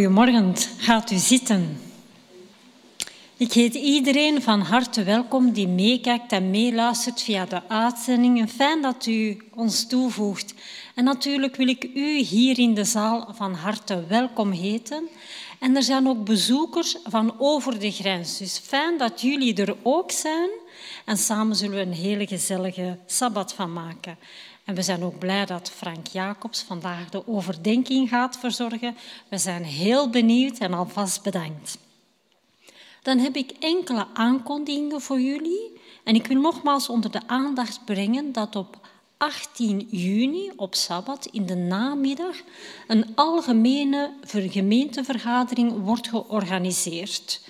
Goedemorgen, gaat u zitten. Ik heet iedereen van harte welkom die meekijkt en meeluistert via de uitzendingen. Fijn dat u ons toevoegt. En natuurlijk wil ik u hier in de zaal van harte welkom heten. En er zijn ook bezoekers van over de grens. Dus fijn dat jullie er ook zijn. En samen zullen we een hele gezellige sabbat van maken. En we zijn ook blij dat Frank Jacobs vandaag de overdenking gaat verzorgen. We zijn heel benieuwd en alvast bedankt. Dan heb ik enkele aankondigingen voor jullie. En ik wil nogmaals onder de aandacht brengen dat op 18 juni op Sabbat in de namiddag een algemene gemeentevergadering wordt georganiseerd.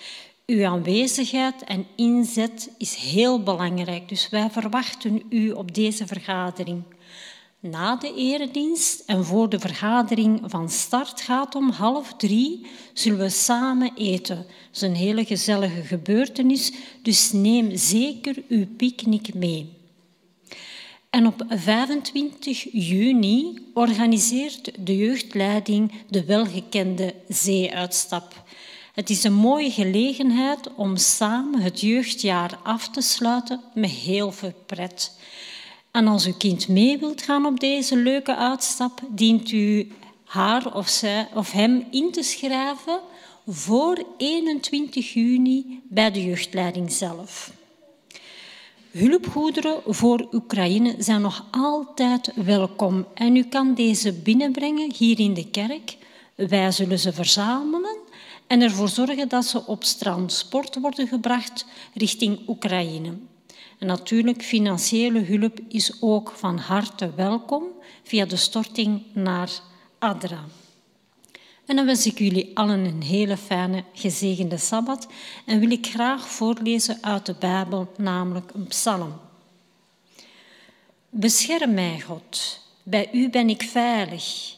Uw aanwezigheid en inzet is heel belangrijk, dus wij verwachten u op deze vergadering. Na de eredienst en voor de vergadering van start gaat om half drie, zullen we samen eten. Dat is een hele gezellige gebeurtenis, dus neem zeker uw picknick mee. En op 25 juni organiseert de jeugdleiding de welgekende zeeuitstap. Het is een mooie gelegenheid om samen het jeugdjaar af te sluiten met heel veel pret. En als uw kind mee wilt gaan op deze leuke uitstap, dient u haar of, zij, of hem in te schrijven voor 21 juni bij de jeugdleiding zelf. Hulpgoederen voor Oekraïne zijn nog altijd welkom en u kan deze binnenbrengen hier in de kerk. Wij zullen ze verzamelen en ervoor zorgen dat ze op transport worden gebracht richting Oekraïne. En natuurlijk, financiële hulp is ook van harte welkom via de storting naar ADRA. En dan wens ik jullie allen een hele fijne, gezegende Sabbat en wil ik graag voorlezen uit de Bijbel, namelijk een psalm. Bescherm mij, God, bij u ben ik veilig.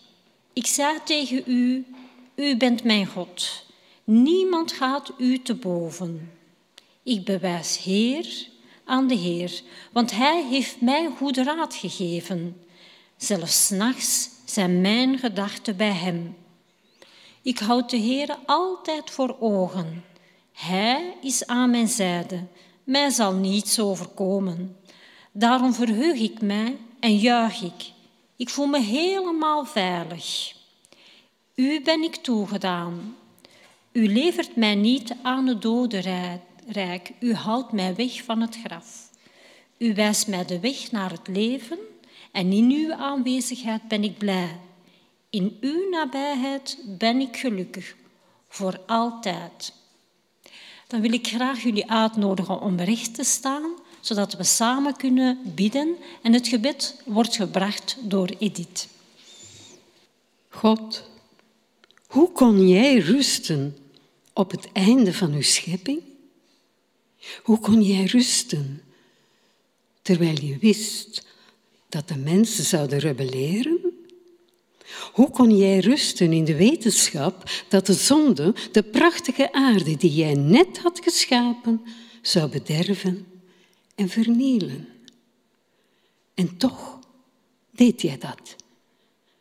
Ik zei tegen u, u bent mijn God. Niemand gaat u te boven. Ik bewijs Heer aan de Heer, want Hij heeft mij goede raad gegeven. Zelfs nachts zijn mijn gedachten bij Hem. Ik houd de Heer altijd voor ogen. Hij is aan mijn zijde. Mij zal niets overkomen. Daarom verheug ik mij en juich ik. Ik voel me helemaal veilig. U ben ik toegedaan. U levert mij niet aan het dodenrijk. U houdt mij weg van het graf. U wijst mij de weg naar het leven en in uw aanwezigheid ben ik blij. In uw nabijheid ben ik gelukkig, voor altijd. Dan wil ik graag jullie uitnodigen om recht te staan, zodat we samen kunnen bidden en het gebed wordt gebracht door Edith. God, hoe kon jij rusten op het einde van uw schepping? Hoe kon jij rusten terwijl je wist dat de mensen zouden rebelleren? Hoe kon jij rusten in de wetenschap dat de zonde de prachtige aarde die jij net had geschapen zou bederven en vernielen? En toch deed jij dat.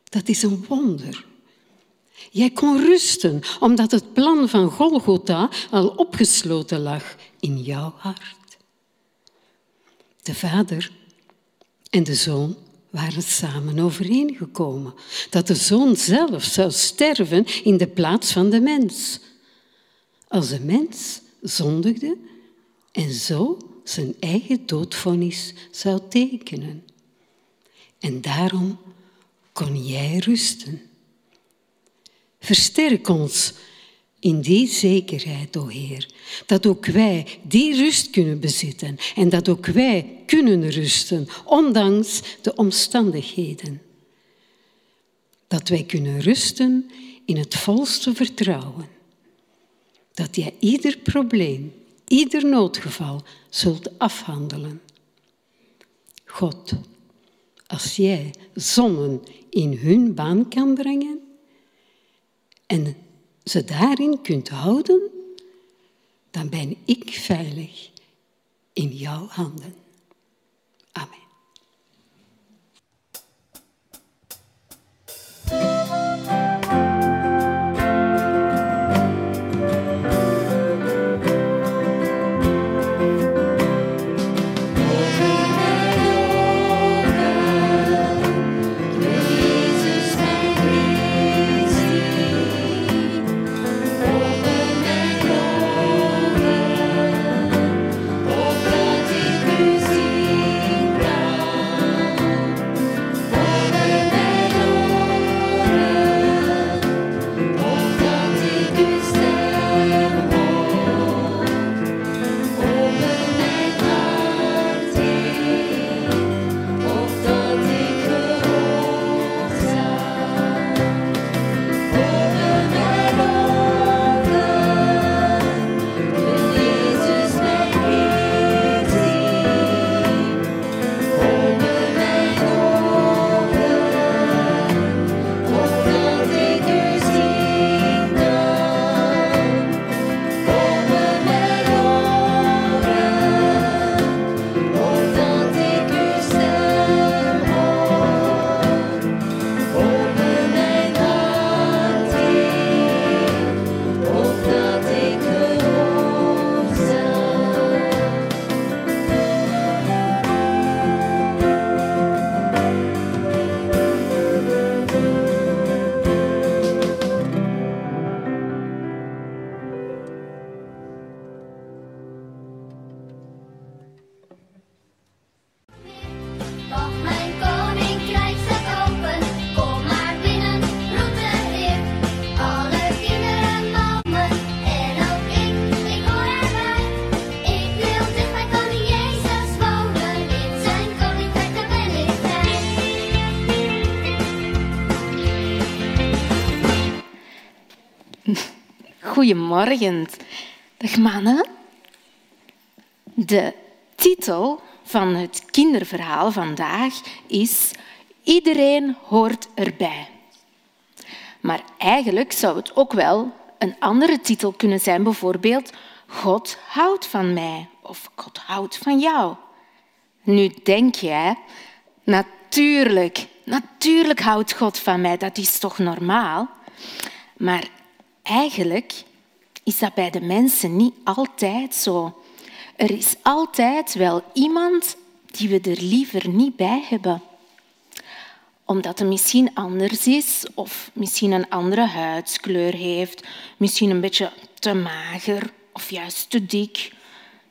Dat is een wonder. Jij kon rusten omdat het plan van Golgotha al opgesloten lag in jouw hart. De Vader en de Zoon waren samen overeengekomen dat de Zoon zelf zou sterven in de plaats van de mens. Als de mens zondigde en zo zijn eigen doodvonnis zou tekenen. En daarom kon jij rusten. Versterk ons in die zekerheid, o Heer, dat ook wij die rust kunnen bezitten en dat ook wij kunnen rusten, ondanks de omstandigheden. Dat wij kunnen rusten in het volste vertrouwen. Dat jij ieder probleem, ieder noodgeval zult afhandelen. God, als jij zonnen in hun baan kan brengen en ze daarin kunt houden, dan ben ik veilig in jouw handen. Amen. Goedemorgen. Dag mannen. De titel van het kinderverhaal vandaag is Iedereen hoort erbij. Maar eigenlijk zou het ook wel een andere titel kunnen zijn, bijvoorbeeld God houdt van mij of God houdt van jou. Nu denk jij, natuurlijk, natuurlijk houdt God van mij, dat is toch normaal? Maar eigenlijk is dat bij de mensen niet altijd zo. Er is altijd wel iemand die we er liever niet bij hebben omdat het misschien anders is of misschien een andere huidskleur heeft, misschien een beetje te mager of juist te dik,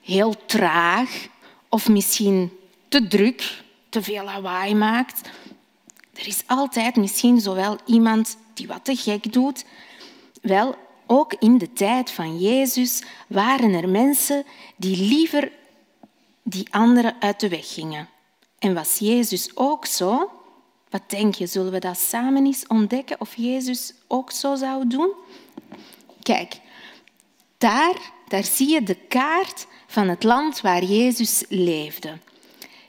heel traag of misschien te druk, te veel lawaai maakt. Er is altijd misschien zowel iemand die wat te gek doet. Wel, ook in de tijd van Jezus waren er mensen die liever die anderen uit de weg gingen. En was Jezus ook zo? Wat denk je, zullen we dat samen eens ontdekken of Jezus ook zo zou doen? Kijk, daar, daar zie je de kaart van het land waar Jezus leefde.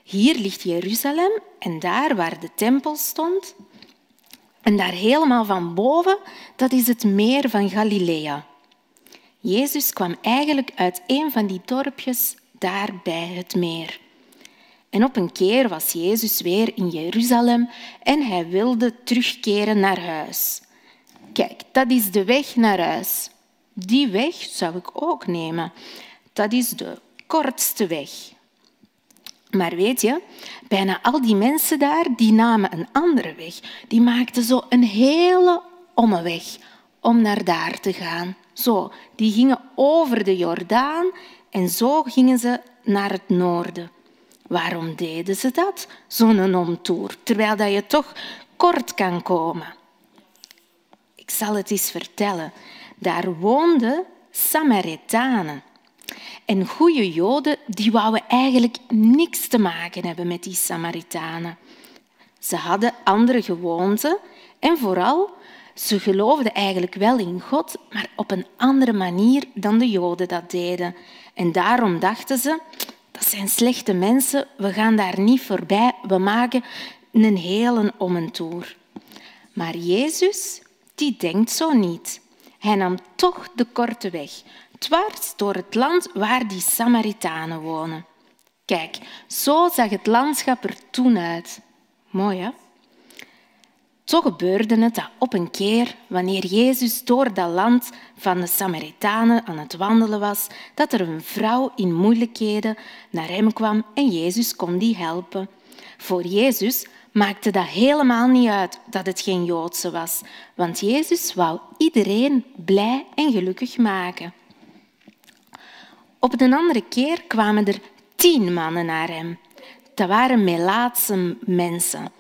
Hier ligt Jeruzalem en daar waar de tempel stond. En daar helemaal van boven, dat is het meer van Galilea. Jezus kwam eigenlijk uit een van die dorpjes daar bij het meer. En op een keer was Jezus weer in Jeruzalem en hij wilde terugkeren naar huis. Kijk, dat is de weg naar huis. Die weg zou ik ook nemen. Dat is de kortste weg. Maar weet je, bijna al die mensen daar, die namen een andere weg. Die maakten zo een hele omweg om naar daar te gaan. Zo, die gingen over de Jordaan en zo gingen ze naar het noorden. Waarom deden ze dat, zo'n omtoer, terwijl dat je toch kort kan komen? Ik zal het eens vertellen. Daar woonden Samaritanen. En goede Joden die wouden eigenlijk niks te maken hebben met die Samaritanen. Ze hadden andere gewoonten en vooral, ze geloofden eigenlijk wel in God, maar op een andere manier dan de Joden dat deden. En daarom dachten ze, dat zijn slechte mensen, we gaan daar niet voorbij, we maken een hele om een toer. Maar Jezus, die denkt zo niet. Hij nam toch de korte weg, dwars door het land waar die Samaritanen wonen. Kijk, zo zag het landschap er toen uit. Mooi, hè? Zo gebeurde het dat op een keer, wanneer Jezus door dat land van de Samaritanen aan het wandelen was, dat er een vrouw in moeilijkheden naar hem kwam en Jezus kon die helpen. Voor Jezus maakte dat helemaal niet uit dat het geen Joodse was, want Jezus wou iedereen blij en gelukkig maken. Op een andere keer kwamen er tien mannen naar hem. Dat waren Melaatse mensen.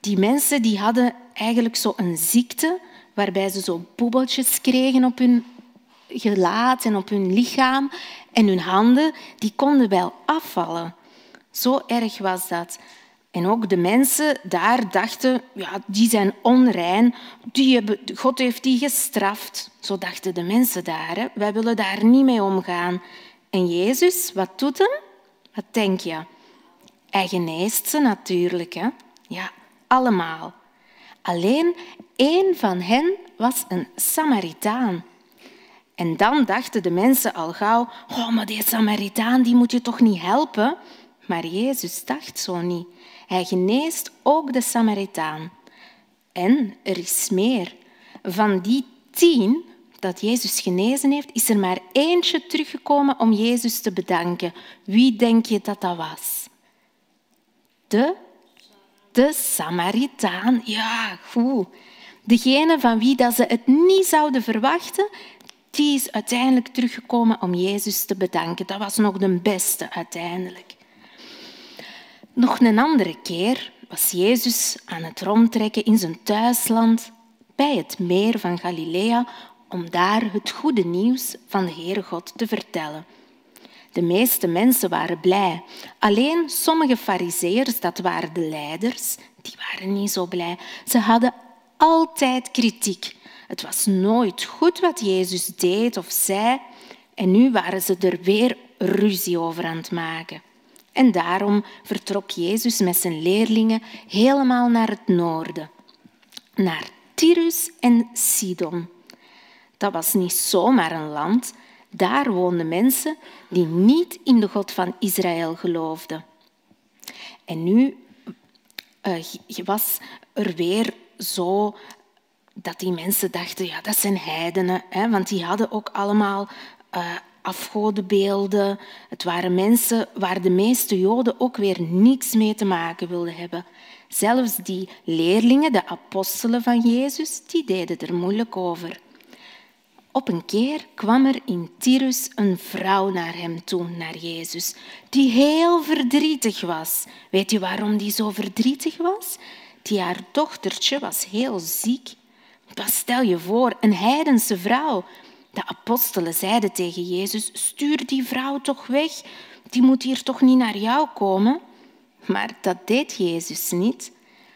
Die mensen die hadden eigenlijk zo een ziekte waarbij ze zo boebeltjes kregen op hun gelaat en op hun lichaam. En hun handen die konden wel afvallen. Zo erg was dat. En ook de mensen daar dachten, ja, die zijn onrein, die hebben, God heeft die gestraft. Zo dachten de mensen daar. Wij willen daar niet mee omgaan. En Jezus, wat doet hem? Wat denk je? Hij geneest ze natuurlijk. Hè? Ja, allemaal. Alleen één van hen was een Samaritaan. En dan dachten de mensen al gauw, oh, maar die Samaritaan die moet je toch niet helpen? Maar Jezus dacht zo niet. Hij geneest ook de Samaritaan. En er is meer. Van die tien dat Jezus genezen heeft, is er maar eentje teruggekomen om Jezus te bedanken. Wie denk je dat dat was? De de Samaritaan. Ja, goed. Degene van wie dat ze het niet zouden verwachten, die is uiteindelijk teruggekomen om Jezus te bedanken. Dat was nog de beste uiteindelijk. Nog een andere keer was Jezus aan het rondtrekken in zijn thuisland bij het meer van Galilea om daar het goede nieuws van de Heere God te vertellen. De meeste mensen waren blij. Alleen sommige fariseërs, dat waren de leiders, die waren niet zo blij. Ze hadden altijd kritiek. Het was nooit goed wat Jezus deed of zei en nu waren ze er weer ruzie over aan het maken. En daarom vertrok Jezus met zijn leerlingen helemaal naar het noorden, naar Tyrus en Sidon. Dat was niet zomaar een land, daar woonden mensen die niet in de God van Israël geloofden. En nu uh, was er weer zo dat die mensen dachten, ja, dat zijn heidenen, hè, want die hadden ook allemaal uh, afgodenbeelden. Het waren mensen waar de meeste Joden ook weer niks mee te maken wilden hebben. Zelfs die leerlingen, de apostelen van Jezus, die deden er moeilijk over. Op een keer kwam er in Tyrus een vrouw naar hem toe, naar Jezus, die heel verdrietig was. Weet je waarom die zo verdrietig was? Die haar dochtertje was heel ziek. stel je voor, een heidense vrouw. De apostelen zeiden tegen Jezus, stuur die vrouw toch weg, die moet hier toch niet naar jou komen. Maar dat deed Jezus niet.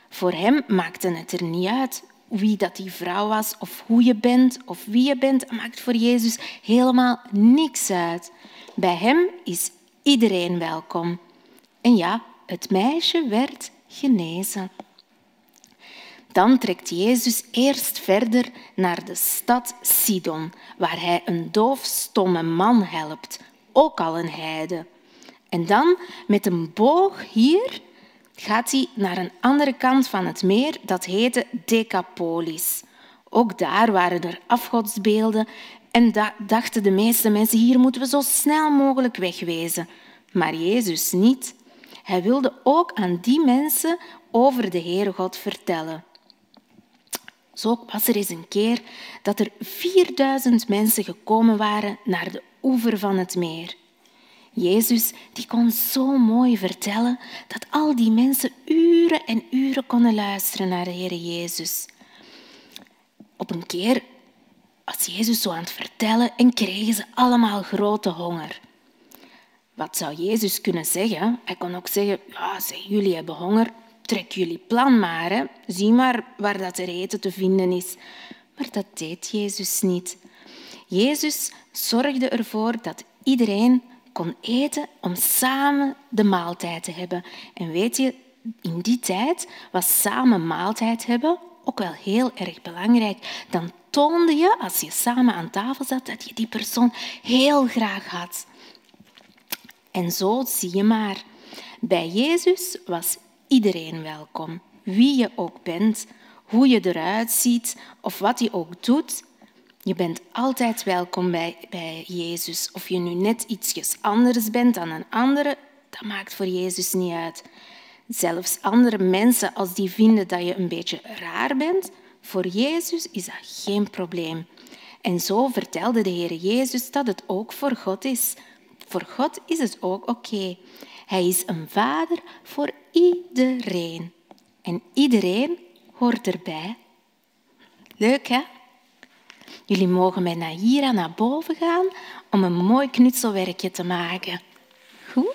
Voor hem maakte het er niet uit wie dat die vrouw was, of hoe je bent, of wie je bent. Maakt voor Jezus helemaal niks uit. Bij hem is iedereen welkom. En ja, het meisje werd genezen. Dan trekt Jezus eerst verder naar de stad Sidon, waar hij een doofstomme man helpt, ook al een heide. En dan met een boog hier gaat hij naar een andere kant van het meer, dat heette Decapolis. Ook daar waren er afgodsbeelden en dachten de meeste mensen, hier moeten we zo snel mogelijk wegwezen. Maar Jezus niet. Hij wilde ook aan die mensen over de Heere God vertellen. Zo was er eens een keer dat er 4000 mensen gekomen waren naar de oever van het meer. Jezus die kon zo mooi vertellen dat al die mensen uren en uren konden luisteren naar de Heer Jezus. Op een keer was Jezus zo aan het vertellen en kregen ze allemaal grote honger. Wat zou Jezus kunnen zeggen? Hij kon ook zeggen, ja, jullie hebben honger, trek jullie plan maar. Hè. Zie maar waar dat er eten te vinden is. Maar dat deed Jezus niet. Jezus zorgde ervoor dat iedereen kon eten om samen de maaltijd te hebben. En weet je, in die tijd was samen maaltijd hebben ook wel heel erg belangrijk. Dan toonde je, als je samen aan tafel zat, dat je die persoon heel graag had. En zo zie je maar. Bij Jezus was iedereen welkom. Wie je ook bent, hoe je eruit ziet of wat je ook doet, je bent altijd welkom bij, bij Jezus. Of je nu net iets anders bent dan een andere, dat maakt voor Jezus niet uit. Zelfs andere mensen, als die vinden dat je een beetje raar bent, voor Jezus is dat geen probleem. En zo vertelde de Heer Jezus dat het ook voor God is. Voor God is het ook oké. Hij is een vader voor iedereen. En iedereen hoort erbij. Leuk, hè? Jullie mogen met Naira naar boven gaan om een mooi knutselwerkje te maken. Goed?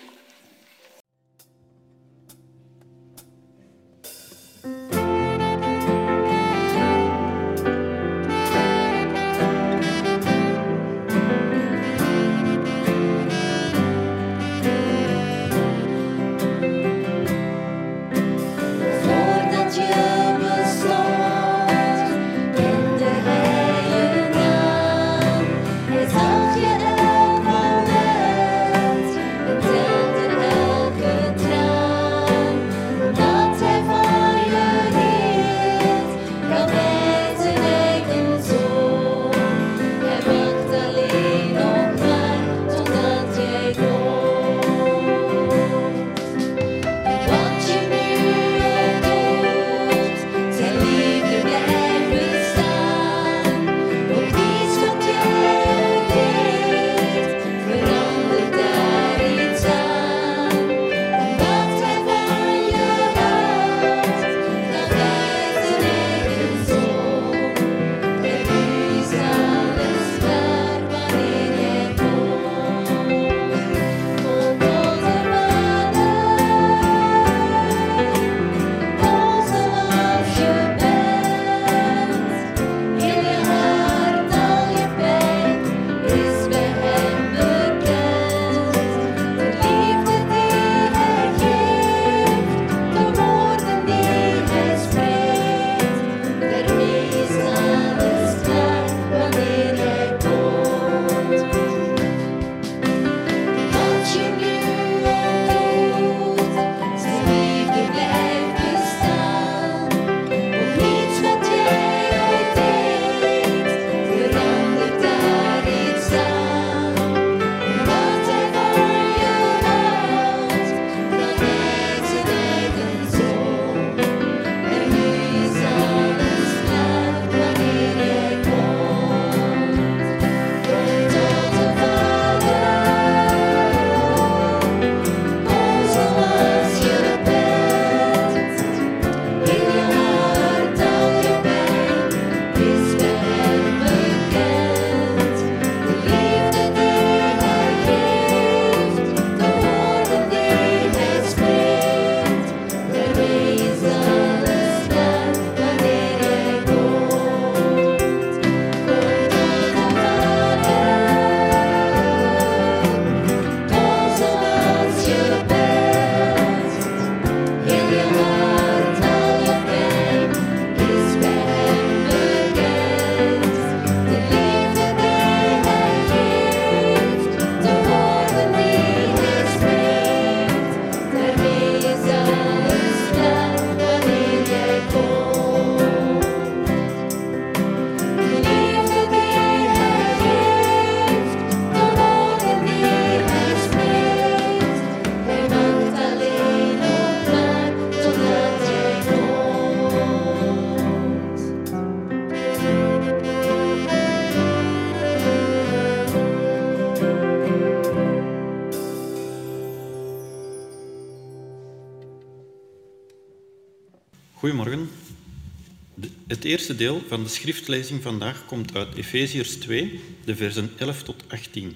Het eerste deel van de schriftlezing vandaag komt uit Efeziërs 2, de versen 11 tot 18.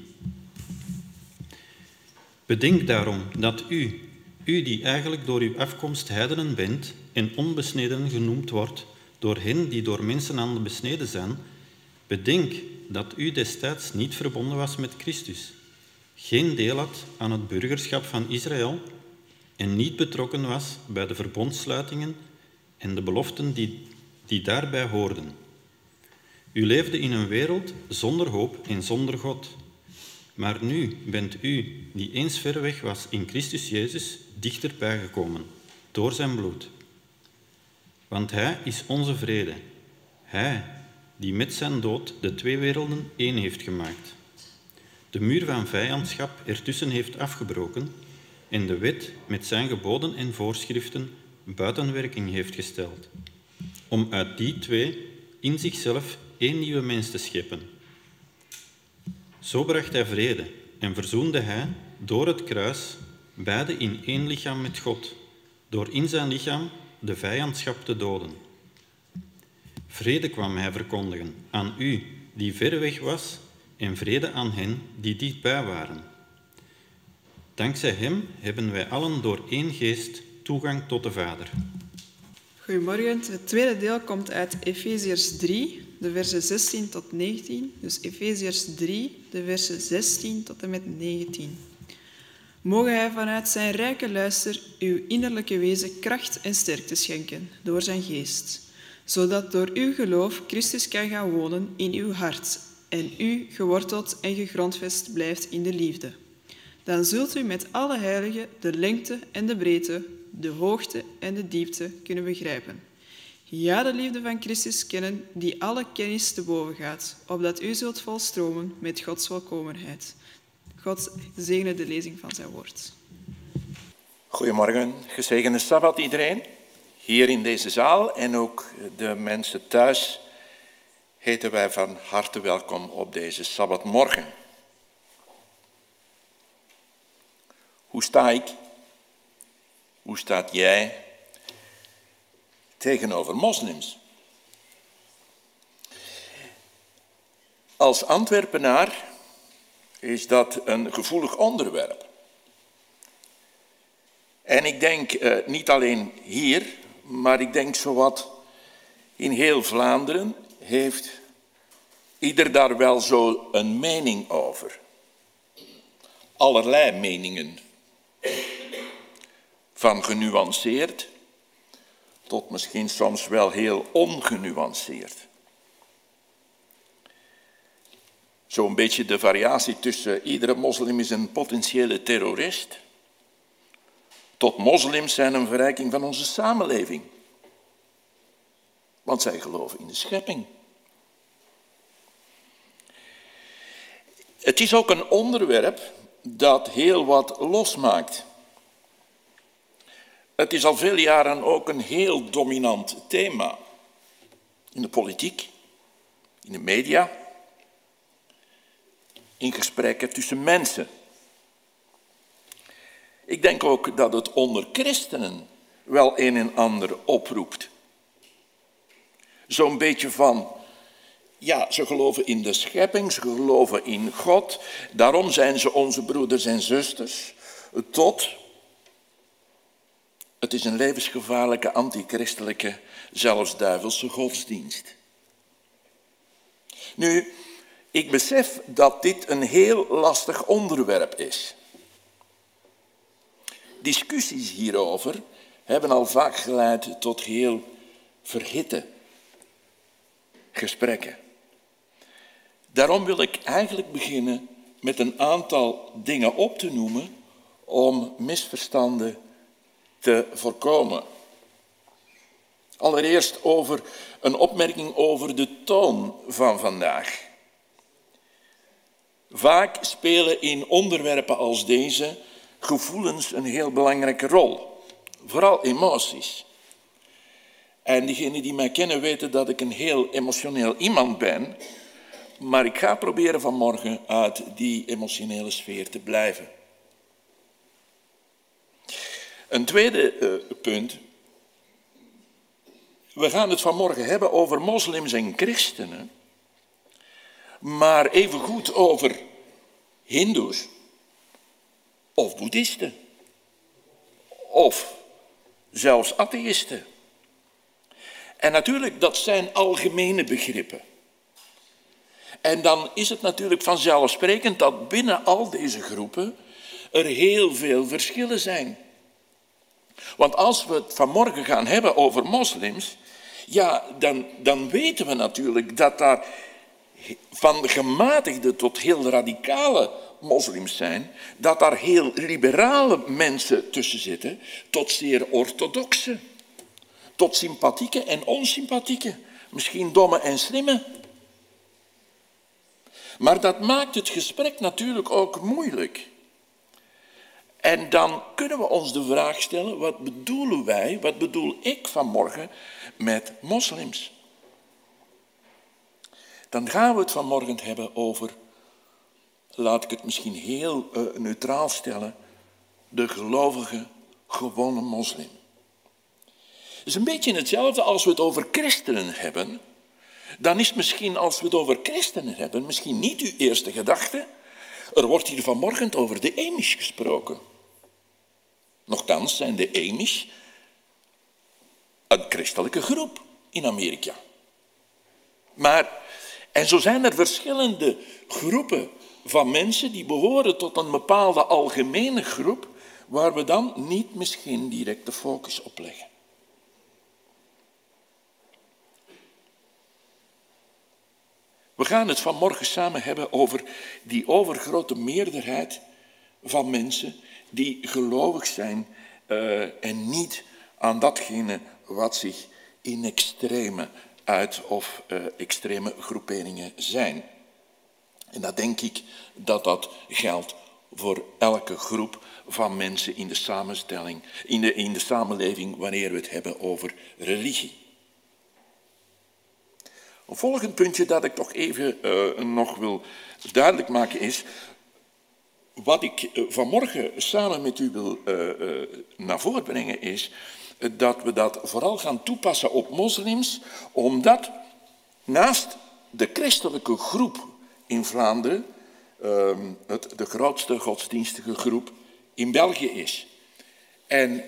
Bedenk daarom dat u, u die eigenlijk door uw afkomst heidenen bent en onbesneden genoemd wordt door hen die door mensenhanden besneden zijn, bedenk dat u destijds niet verbonden was met Christus, geen deel had aan het burgerschap van Israël en niet betrokken was bij de verbondsluitingen en de beloften die, die daarbij hoorden. U leefde in een wereld zonder hoop en zonder God. Maar nu bent u, die eens ver weg was in Christus Jezus, dichterbij gekomen door zijn bloed. Want Hij is onze vrede. Hij die met zijn dood de twee werelden één heeft gemaakt. De muur van vijandschap ertussen heeft afgebroken en de wet met zijn geboden en voorschriften buitenwerking heeft gesteld, om uit die twee in zichzelf één nieuwe mens te scheppen. Zo bracht hij vrede en verzoende hij door het kruis beide in één lichaam met God, door in zijn lichaam de vijandschap te doden. Vrede kwam hij verkondigen aan u die ver weg was en vrede aan hen die dichtbij waren. Dankzij hem hebben wij allen door één geest toegang tot de Vader. Goedemorgen. Het tweede deel komt uit Efeziërs 3, de versen 16 tot 19. Dus Efeziërs 3, de versen 16 tot en met 19. Mogen Hij vanuit zijn rijke luister uw innerlijke wezen kracht en sterkte schenken door zijn geest, zodat door uw geloof Christus kan gaan wonen in uw hart en u geworteld en gegrondvest blijft in de liefde. Dan zult u met alle heiligen de lengte en de breedte, de hoogte en de diepte kunnen begrijpen. Ja, de liefde van Christus kennen, die alle kennis te boven gaat, opdat u zult volstromen met Gods welkomenheid. God zegene de lezing van zijn woord. Goedemorgen, gezegende Sabbat iedereen. Hier in deze zaal en ook de mensen thuis heten wij van harte welkom op deze Sabbatmorgen. Hoe sta ik? Hoe staat jij tegenover moslims? Als Antwerpenaar is dat een gevoelig onderwerp. En ik denk eh, niet alleen hier, maar ik denk zowat in heel Vlaanderen heeft ieder daar wel zo een mening over. Allerlei meningen. Van genuanceerd tot misschien soms wel heel ongenuanceerd. Zo'n beetje de variatie tussen iedere moslim is een potentiële terrorist, tot moslims zijn een verrijking van onze samenleving. Want zij geloven in de schepping. Het is ook een onderwerp dat heel wat losmaakt. Het is al veel jaren ook een heel dominant thema. In de politiek, in de media, in gesprekken tussen mensen. Ik denk ook dat het onder christenen wel een en ander oproept. Zo'n beetje van, ja, ze geloven in de schepping, ze geloven in God, daarom zijn ze onze broeders en zusters, tot het is een levensgevaarlijke, antichristelijke, zelfs duivelse godsdienst. Nu, ik besef dat dit een heel lastig onderwerp is. Discussies hierover hebben al vaak geleid tot heel verhitte gesprekken. Daarom wil ik eigenlijk beginnen met een aantal dingen op te noemen om misverstanden te voorkomen. Allereerst over een opmerking over de toon van vandaag. Vaak spelen in onderwerpen als deze gevoelens een heel belangrijke rol, vooral emoties. En diegenen die mij kennen weten dat ik een heel emotioneel iemand ben, maar ik ga proberen vanmorgen uit die emotionele sfeer te blijven. Een tweede uh, punt We gaan het vanmorgen hebben over moslims en christenen, maar evengoed over hindoes of boeddhisten of zelfs atheïsten. En natuurlijk, dat zijn algemene begrippen. En dan is het natuurlijk vanzelfsprekend dat binnen al deze groepen er heel veel verschillen zijn. Want als we het vanmorgen gaan hebben over moslims, ja, dan, dan weten we natuurlijk dat daar van gematigde tot heel radicale moslims zijn, dat daar heel liberale mensen tussen zitten, tot zeer orthodoxe, tot sympathieke en onsympathieke, misschien domme en slimme. Maar dat maakt het gesprek natuurlijk ook moeilijk. En dan kunnen we ons de vraag stellen, wat bedoelen wij, wat bedoel ik vanmorgen met moslims? Dan gaan we het vanmorgen hebben over, laat ik het misschien heel uh, neutraal stellen, de gelovige, gewone moslim. Het is een beetje hetzelfde als we het over christenen hebben. Dan is misschien als we het over christenen hebben, misschien niet uw eerste gedachte. Er wordt hier vanmorgen over de Amish gesproken. Nochtans zijn de Amish een christelijke groep in Amerika. Maar, en zo zijn er verschillende groepen van mensen die behoren tot een bepaalde algemene groep, waar we dan niet misschien direct de focus op leggen. We gaan het vanmorgen samen hebben over die overgrote meerderheid van mensen die gelovig zijn uh, en niet aan datgene wat zich in extreme uit- of uh, extreme groeperingen zijn. En dat denk ik dat dat geldt voor elke groep van mensen in de samenstelling, in de, in de samenleving wanneer we het hebben over religie. Een volgend puntje dat ik toch even uh, nog wil duidelijk maken is wat ik eh, vanmorgen samen met u wil uh, naar voren brengen is dat we dat vooral gaan toepassen op moslims, omdat naast de christelijke groep in Vlaanderen ehm, het de grootste godsdienstige groep in België is. En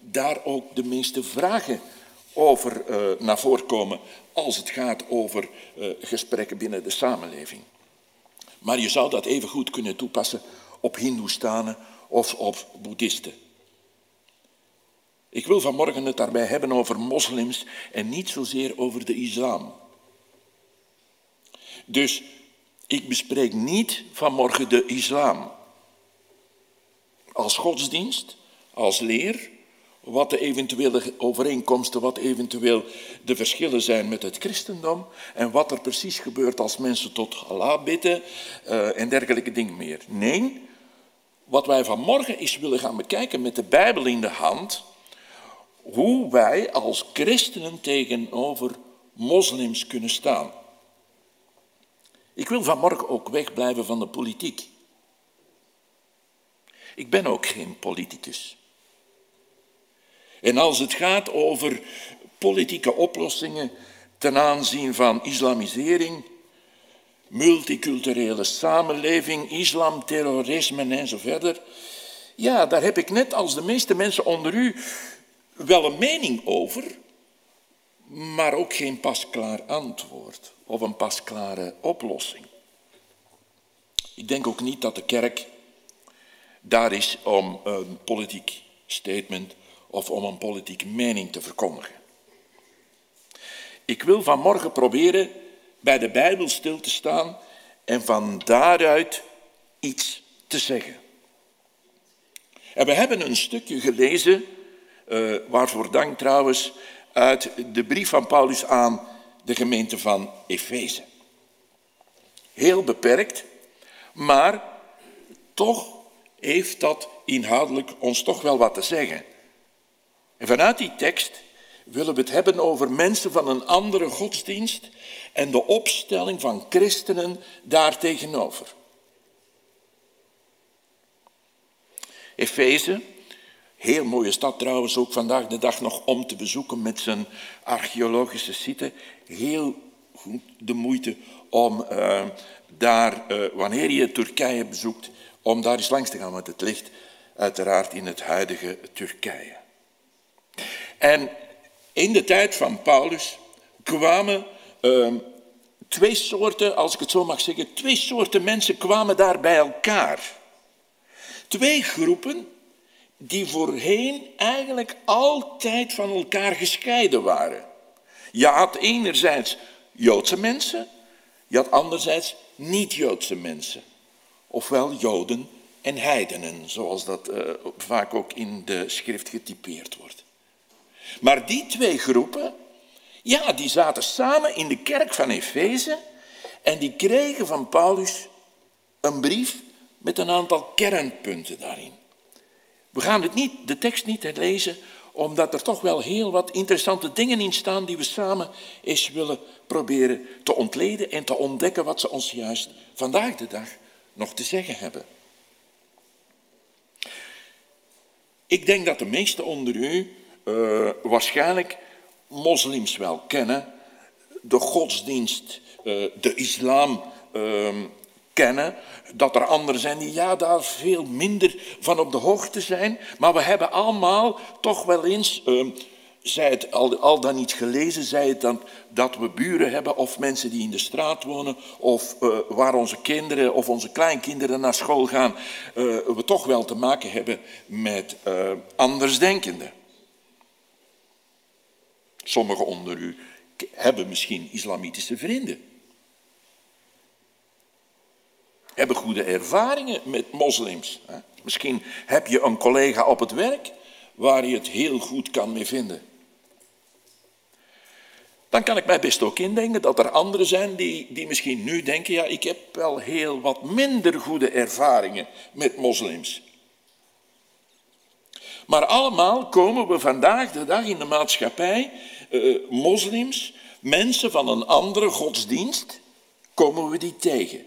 daar ook de meeste vragen over naar voren komen als het gaat over gesprekken binnen de samenleving. Maar je zou dat even goed kunnen toepassen op Hindoestanen of op Boeddhisten. Ik wil vanmorgen het daarbij hebben over moslims en niet zozeer over de islam. Dus ik bespreek niet vanmorgen de islam als godsdienst, als leer, wat de eventuele overeenkomsten, wat eventueel de verschillen zijn met het christendom en wat er precies gebeurt als mensen tot Allah bidden uh, en dergelijke dingen meer. Nee, wat wij vanmorgen eens willen gaan bekijken met de Bijbel in de hand, hoe wij als christenen tegenover moslims kunnen staan. Ik wil vanmorgen ook wegblijven van de politiek. Ik ben ook geen politicus. En als het gaat over politieke oplossingen ten aanzien van islamisering, multiculturele samenleving, islam, terrorisme en verder. Ja, daar heb ik net als de meeste mensen onder u wel een mening over, maar ook geen pasklaar antwoord of een pasklare oplossing. Ik denk ook niet dat de kerk daar is om een politiek statement of om een politieke mening te verkondigen. Ik wil vanmorgen proberen bij de Bijbel stil te staan en van daaruit iets te zeggen. En we hebben een stukje gelezen, uh, waarvoor dank trouwens, uit de brief van Paulus aan de gemeente van Efeze. Heel beperkt, maar toch heeft dat inhoudelijk ons toch wel wat te zeggen. En vanuit die tekst willen we het hebben over mensen van een andere godsdienst en de opstelling van christenen daartegenover. Efeze, Heel mooie stad trouwens, ook vandaag de dag nog om te bezoeken met zijn archeologische site. Heel goed de moeite om uh, daar, uh, wanneer je Turkije bezoekt, om daar eens langs te gaan, want het ligt uiteraard in het huidige Turkije. En in de tijd van Paulus kwamen uh, twee soorten, als ik het zo mag zeggen, twee soorten mensen kwamen daar bij elkaar. Twee groepen die voorheen eigenlijk altijd van elkaar gescheiden waren. Je had enerzijds Joodse mensen, je had anderzijds niet-Joodse mensen. Ofwel Joden en heidenen, zoals dat uh, vaak ook in de schrift getypeerd wordt. Maar die twee groepen, ja, die zaten samen in de kerk van Efeze en die kregen van Paulus een brief met een aantal kernpunten daarin. We gaan het niet, de tekst niet lezen, omdat er toch wel heel wat interessante dingen in staan die we samen eens willen proberen te ontleden en te ontdekken wat ze ons juist vandaag de dag nog te zeggen hebben. Ik denk dat de meesten onder u uh, waarschijnlijk moslims wel kennen, de godsdienst, uh, de islam uh, kennen, dat er anderen zijn die ja, daar veel minder van op de hoogte zijn, maar we hebben allemaal toch wel eens, uh, zij het al, al dan niet gelezen, zij het dan dat we buren hebben of mensen die in de straat wonen of uh, waar onze kinderen of onze kleinkinderen naar school gaan, we toch wel te maken hebben met andersdenkenden. Sommigen onder u hebben misschien islamitische vrienden. Hebben goede ervaringen met moslims. Misschien heb je een collega op het werk waar je het heel goed kan mee vinden. Dan kan ik mij best ook indenken dat er anderen zijn die, die misschien nu denken, ja, ik heb wel heel wat minder goede ervaringen met moslims. Maar allemaal komen we vandaag de dag in de maatschappij, eh, moslims, mensen van een andere godsdienst, komen we die tegen.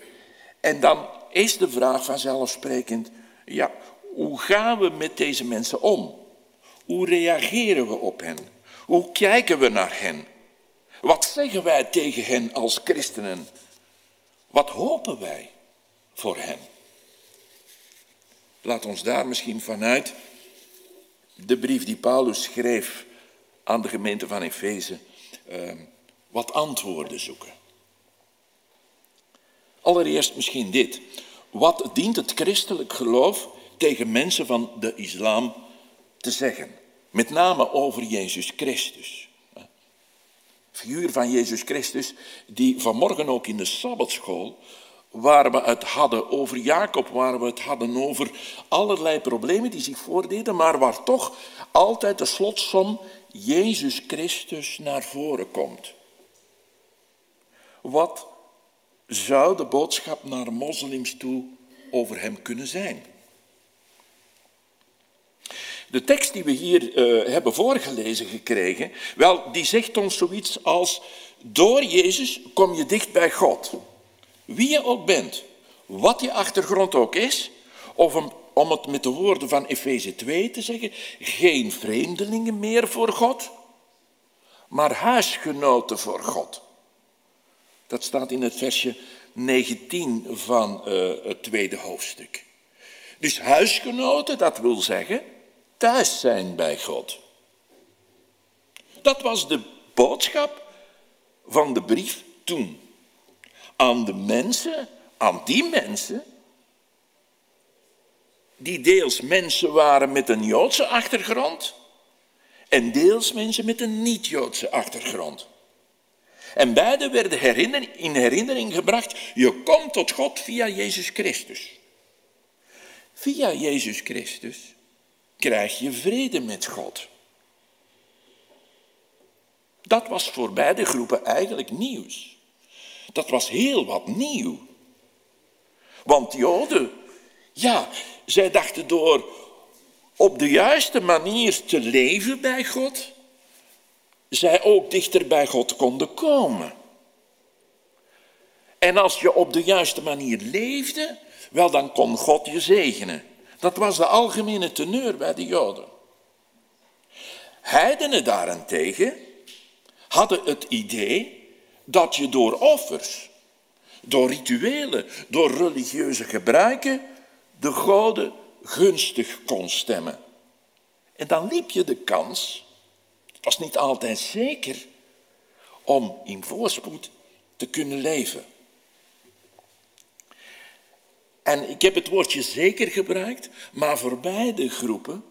En dan is de vraag vanzelfsprekend, ja, hoe gaan we met deze mensen om? Hoe reageren we op hen? Hoe kijken we naar hen? Wat zeggen wij tegen hen als christenen? Wat hopen wij voor hen? Laat ons daar misschien vanuit de brief die Paulus schreef aan de gemeente van Efeze uh, wat antwoorden zoeken. Allereerst misschien dit. Wat dient het christelijk geloof tegen mensen van de islam te zeggen? Met name over Jezus Christus. Figuur van Jezus Christus, die vanmorgen ook in de Sabbatschool, waar we het hadden over Jacob, waar we het hadden over allerlei problemen die zich voordeden, maar waar toch altijd de slotsom Jezus Christus naar voren komt. Wat zou de boodschap naar moslims toe over hem kunnen zijn? De tekst die we hier uh, hebben voorgelezen gekregen, wel, die zegt ons zoiets als, door Jezus kom je dicht bij God. Wie je ook bent, wat je achtergrond ook is, of om, om het met de woorden van Efeze 2 te zeggen, geen vreemdelingen meer voor God, maar huisgenoten voor God. Dat staat in het versje 19 van uh, het tweede hoofdstuk. Dus huisgenoten, dat wil zeggen thuis zijn bij God. Dat was de boodschap van de brief toen. Aan de mensen, aan die mensen, die deels mensen waren met een Joodse achtergrond en deels mensen met een niet-Joodse achtergrond. En beide werden in herinnering gebracht, je komt tot God via Jezus Christus. Via Jezus Christus krijg je vrede met God. Dat was voor beide groepen eigenlijk nieuws. Dat was heel wat nieuw. Want Joden, ja, zij dachten door op de juiste manier te leven bij God, zij ook dichter bij God konden komen. En als je op de juiste manier leefde, wel dan kon God je zegenen. Dat was de algemene teneur bij de Joden. Heidenen daarentegen hadden het idee dat je door offers, door rituelen, door religieuze gebruiken de goden gunstig kon stemmen. En dan liep je de kans, het was niet altijd zeker, om in voorspoed te kunnen leven. En ik heb het woordje zeker gebruikt, maar voor beide groepen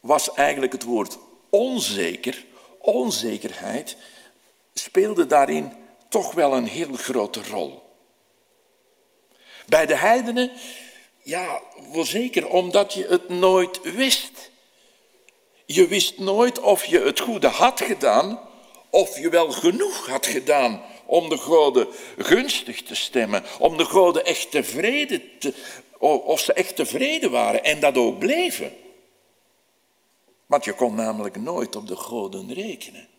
was eigenlijk het woord onzeker, onzekerheid, speelde daarin toch wel een heel grote rol. Bij de heidenen, ja, wel zeker omdat je het nooit wist. Je wist nooit of je het goede had gedaan, of je wel genoeg had gedaan om de goden gunstig te stemmen, om de goden echt tevreden te, of ze echt tevreden waren en dat ook bleven. Want je kon namelijk nooit op de goden rekenen.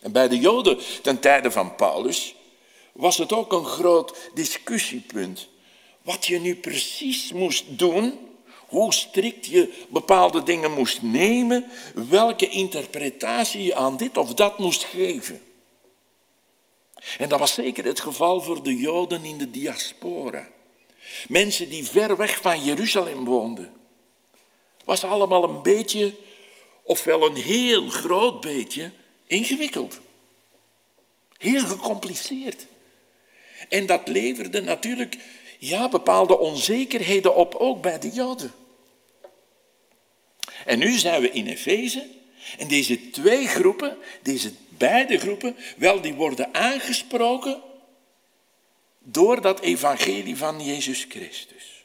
En bij de Joden ten tijde van Paulus was het ook een groot discussiepunt. Wat je nu precies moest doen, hoe strikt je bepaalde dingen moest nemen, welke interpretatie je aan dit of dat moest geven. En dat was zeker het geval voor de Joden in de diaspora. Mensen die ver weg van Jeruzalem woonden. Was allemaal een beetje, ofwel een heel groot beetje, ingewikkeld. Heel gecompliceerd. En dat leverde natuurlijk ja, bepaalde onzekerheden op, ook bij de Joden. En nu zijn we in Efeze en deze twee groepen, deze beide groepen, wel, die worden aangesproken door dat evangelie van Jezus Christus.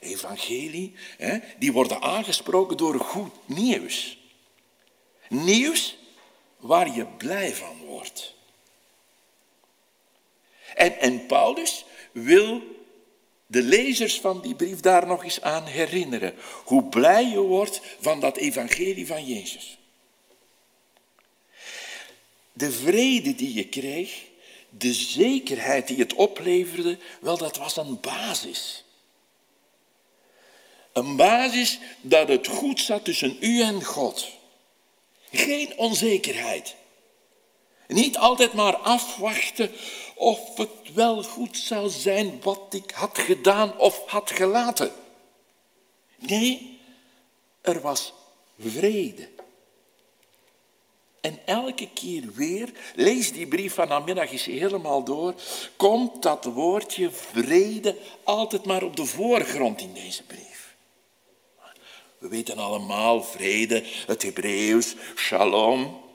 Evangelie, hè, die worden aangesproken door goed nieuws. Nieuws waar je blij van wordt. En, en Paulus wil de lezers van die brief daar nog eens aan herinneren. Hoe blij je wordt van dat evangelie van Jezus. De vrede die je kreeg, de zekerheid die het opleverde, wel dat was een basis. Een basis dat het goed zat tussen u en God. Geen onzekerheid. Niet altijd maar afwachten of het wel goed zou zijn wat ik had gedaan of had gelaten. Nee, er was vrede. En elke keer weer, lees die brief van namiddag eens helemaal door, komt dat woordje vrede altijd maar op de voorgrond in deze brief. We weten allemaal vrede, het Hebreeuws, shalom.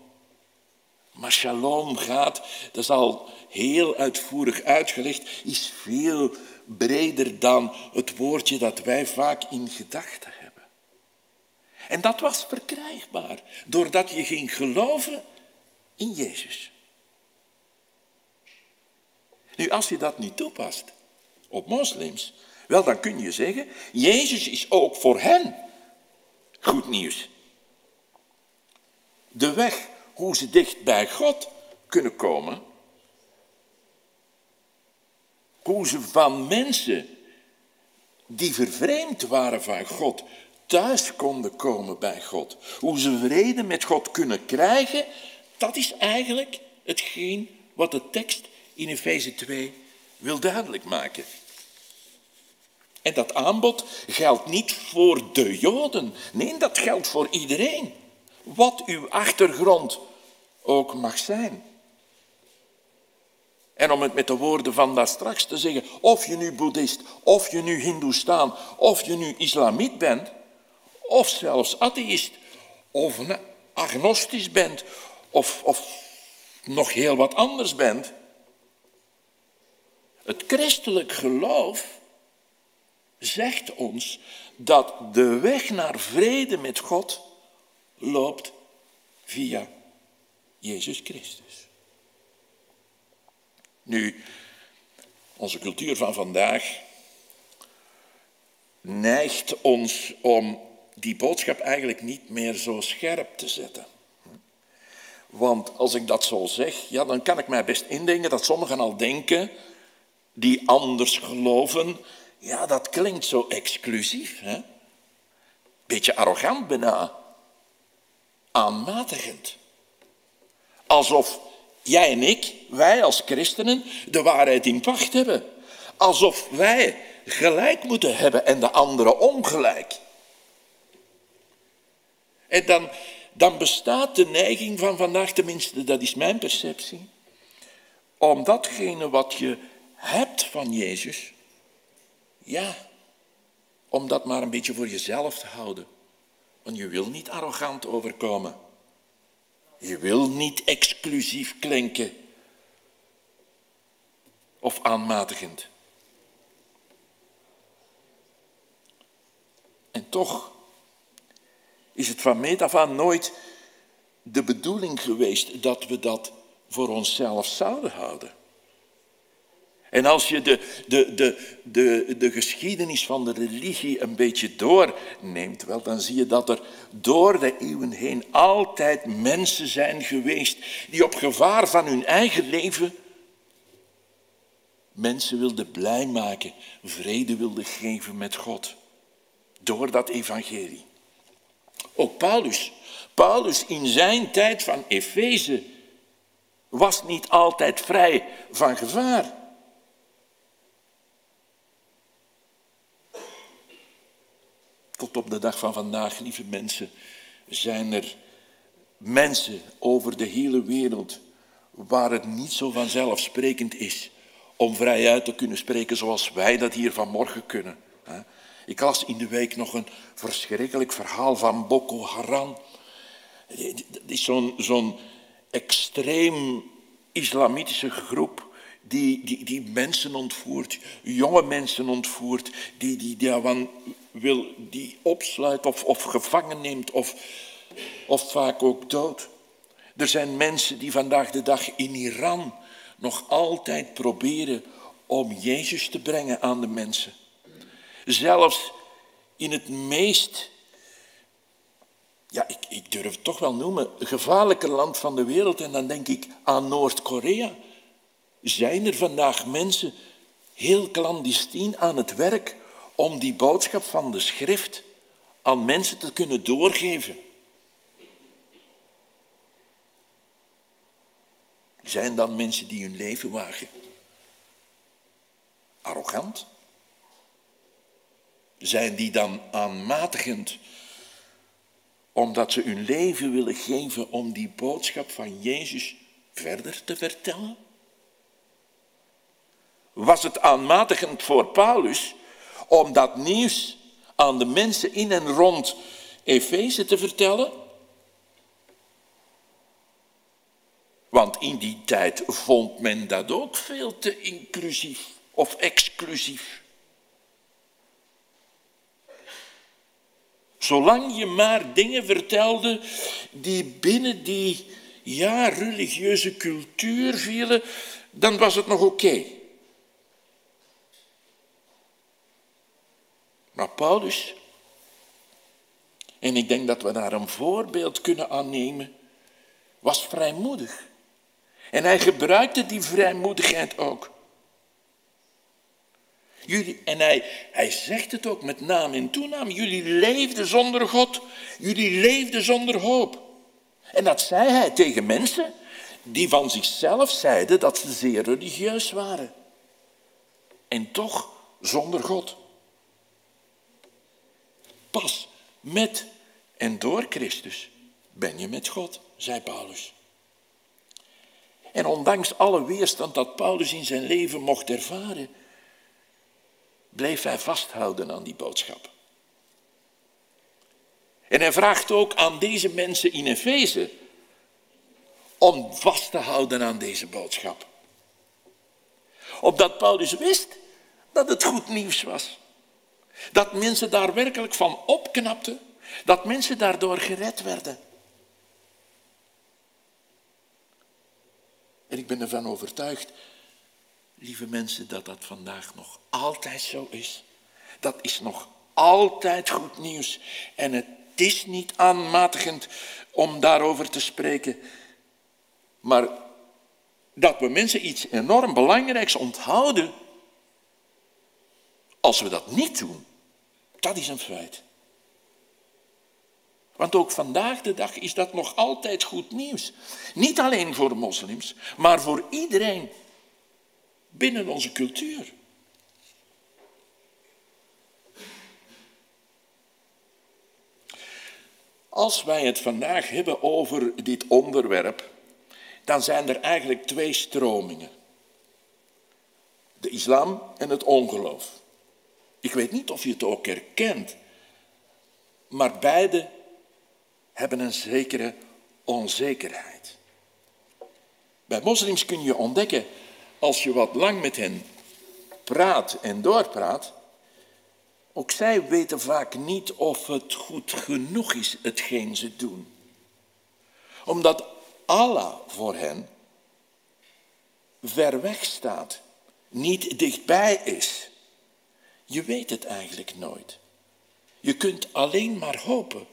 Maar shalom gaat, dat is al heel uitvoerig uitgelegd, is veel breder dan het woordje dat wij vaak in gedachten hebben. En dat was verkrijgbaar doordat je ging geloven in Jezus. Nu, als je dat niet toepast op moslims, wel dan kun je zeggen, Jezus is ook voor hen goed nieuws. De weg hoe ze dicht bij God kunnen komen, hoe ze van mensen die vervreemd waren van God thuis konden komen bij God, hoe ze vrede met God kunnen krijgen, dat is eigenlijk hetgeen wat de tekst in Efeze 2 wil duidelijk maken. En dat aanbod geldt niet voor de Joden. Nee, dat geldt voor iedereen. Wat uw achtergrond ook mag zijn. En om het met de woorden van daar straks te zeggen, of je nu boeddhist, of je nu hindoestaan, of je nu islamiet bent, of zelfs atheïst, of agnostisch bent, of, of nog heel wat anders bent. Het christelijk geloof zegt ons dat de weg naar vrede met God loopt via Jezus Christus. Nu, onze cultuur van vandaag neigt ons om die boodschap eigenlijk niet meer zo scherp te zetten. Want als ik dat zo zeg, ja, dan kan ik mij best indenken dat sommigen al denken die anders geloven, ja, dat klinkt zo exclusief. Hè? Beetje arrogant bijna. aanmatigend. Alsof jij en ik, wij als christenen, de waarheid in pacht hebben. Alsof wij gelijk moeten hebben en de anderen ongelijk. En dan, dan bestaat de neiging van vandaag, tenminste dat is mijn perceptie, om datgene wat je hebt van Jezus, ja, om dat maar een beetje voor jezelf te houden. Want je wil niet arrogant overkomen. Je wil niet exclusief klinken of aanmatigend. En toch is het van meet af aan nooit de bedoeling geweest dat we dat voor onszelf zouden houden. En als je de, de, de, de, de geschiedenis van de religie een beetje doorneemt, wel, dan zie je dat er door de eeuwen heen altijd mensen zijn geweest die op gevaar van hun eigen leven mensen wilden blij maken, vrede wilden geven met God. Door dat evangelie. Ook Paulus. Paulus in zijn tijd van Efeze was niet altijd vrij van gevaar. Tot op de dag van vandaag, lieve mensen, zijn er mensen over de hele wereld waar het niet zo vanzelfsprekend is om vrij uit te kunnen spreken zoals wij dat hier vanmorgen kunnen. Ik las in de week nog een verschrikkelijk verhaal van Boko Haram. Het is zo'n zo'n extreem islamitische groep die, die, die mensen ontvoert, jonge mensen ontvoert, die, die, die, wil, die opsluit of, of gevangen neemt of, of vaak ook dood. Er zijn mensen die vandaag de dag in Iran nog altijd proberen om Jezus te brengen aan de mensen. Zelfs in het meest, ja, ik, ik durf het toch wel noemen, gevaarlijke land van de wereld, en dan denk ik aan Noord-Korea, zijn er vandaag mensen heel clandestien aan het werk om die boodschap van de schrift aan mensen te kunnen doorgeven. Zijn dan mensen die hun leven wagen arrogant? Zijn die dan aanmatigend omdat ze hun leven willen geven om die boodschap van Jezus verder te vertellen? Was het aanmatigend voor Paulus om dat nieuws aan de mensen in en rond Efeze te vertellen? Want in die tijd vond men dat ook veel te inclusief of exclusief. Zolang je maar dingen vertelde die binnen die ja, religieuze cultuur vielen, dan was het nog oké. Maar Paulus, en ik denk dat we daar een voorbeeld kunnen aannemen, was vrijmoedig. En hij gebruikte die vrijmoedigheid ook. Jullie, en hij, hij zegt het ook met naam en toenaam. Jullie leefden zonder God. Jullie leefden zonder hoop. En dat zei hij tegen mensen die van zichzelf zeiden dat ze zeer religieus waren. En toch zonder God. Pas met en door Christus ben je met God, zei Paulus. En ondanks alle weerstand dat Paulus in zijn leven mocht ervaren, bleef hij vasthouden aan die boodschap. En hij vraagt ook aan deze mensen in Efeze om vast te houden aan deze boodschap. Opdat Paulus wist dat het goed nieuws was. Dat mensen daar werkelijk van opknapten. Dat mensen daardoor gered werden. En ik ben ervan overtuigd lieve mensen, dat dat vandaag nog altijd zo is. Dat is nog altijd goed nieuws. En het is niet aanmatigend om daarover te spreken. Maar dat we mensen iets enorm belangrijks onthouden, als we dat niet doen, dat is een feit. Want ook vandaag de dag is dat nog altijd goed nieuws. Niet alleen voor moslims, maar voor iedereen binnen onze cultuur. Als wij het vandaag hebben over dit onderwerp, dan zijn er eigenlijk twee stromingen. De islam en het ongeloof. Ik weet niet of je het ook herkent, maar beide hebben een zekere onzekerheid. Bij moslims kun je ontdekken, als je wat lang met hen praat en doorpraat, ook zij weten vaak niet of het goed genoeg is, hetgeen ze doen. Omdat Allah voor hen ver weg staat, niet dichtbij is. Je weet het eigenlijk nooit. Je kunt alleen maar hopen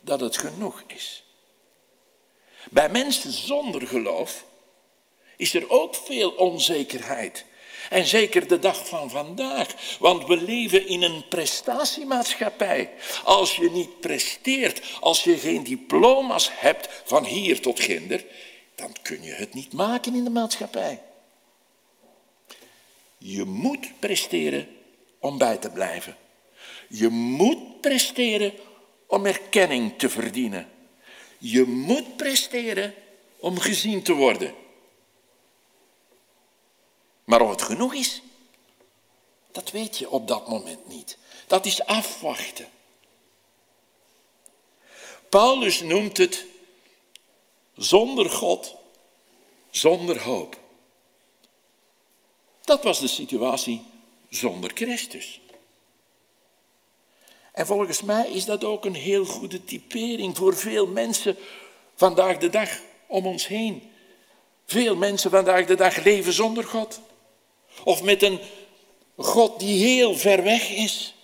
dat het genoeg is. Bij mensen zonder geloof is er ook veel onzekerheid. En zeker de dag van vandaag, want we leven in een prestatiemaatschappij. Als je niet presteert, als je geen diploma's hebt van hier tot ginder, dan kun je het niet maken in de maatschappij. Je moet presteren om bij te blijven. Je moet presteren om erkenning te verdienen. Je moet presteren om gezien te worden. Maar of het genoeg is, dat weet je op dat moment niet. Dat is afwachten. Paulus noemt het zonder God, zonder hoop. Dat was de situatie zonder Christus. En volgens mij is dat ook een heel goede typering voor veel mensen vandaag de dag om ons heen. Veel mensen vandaag de dag leven zonder God. Of met een God die heel ver weg is.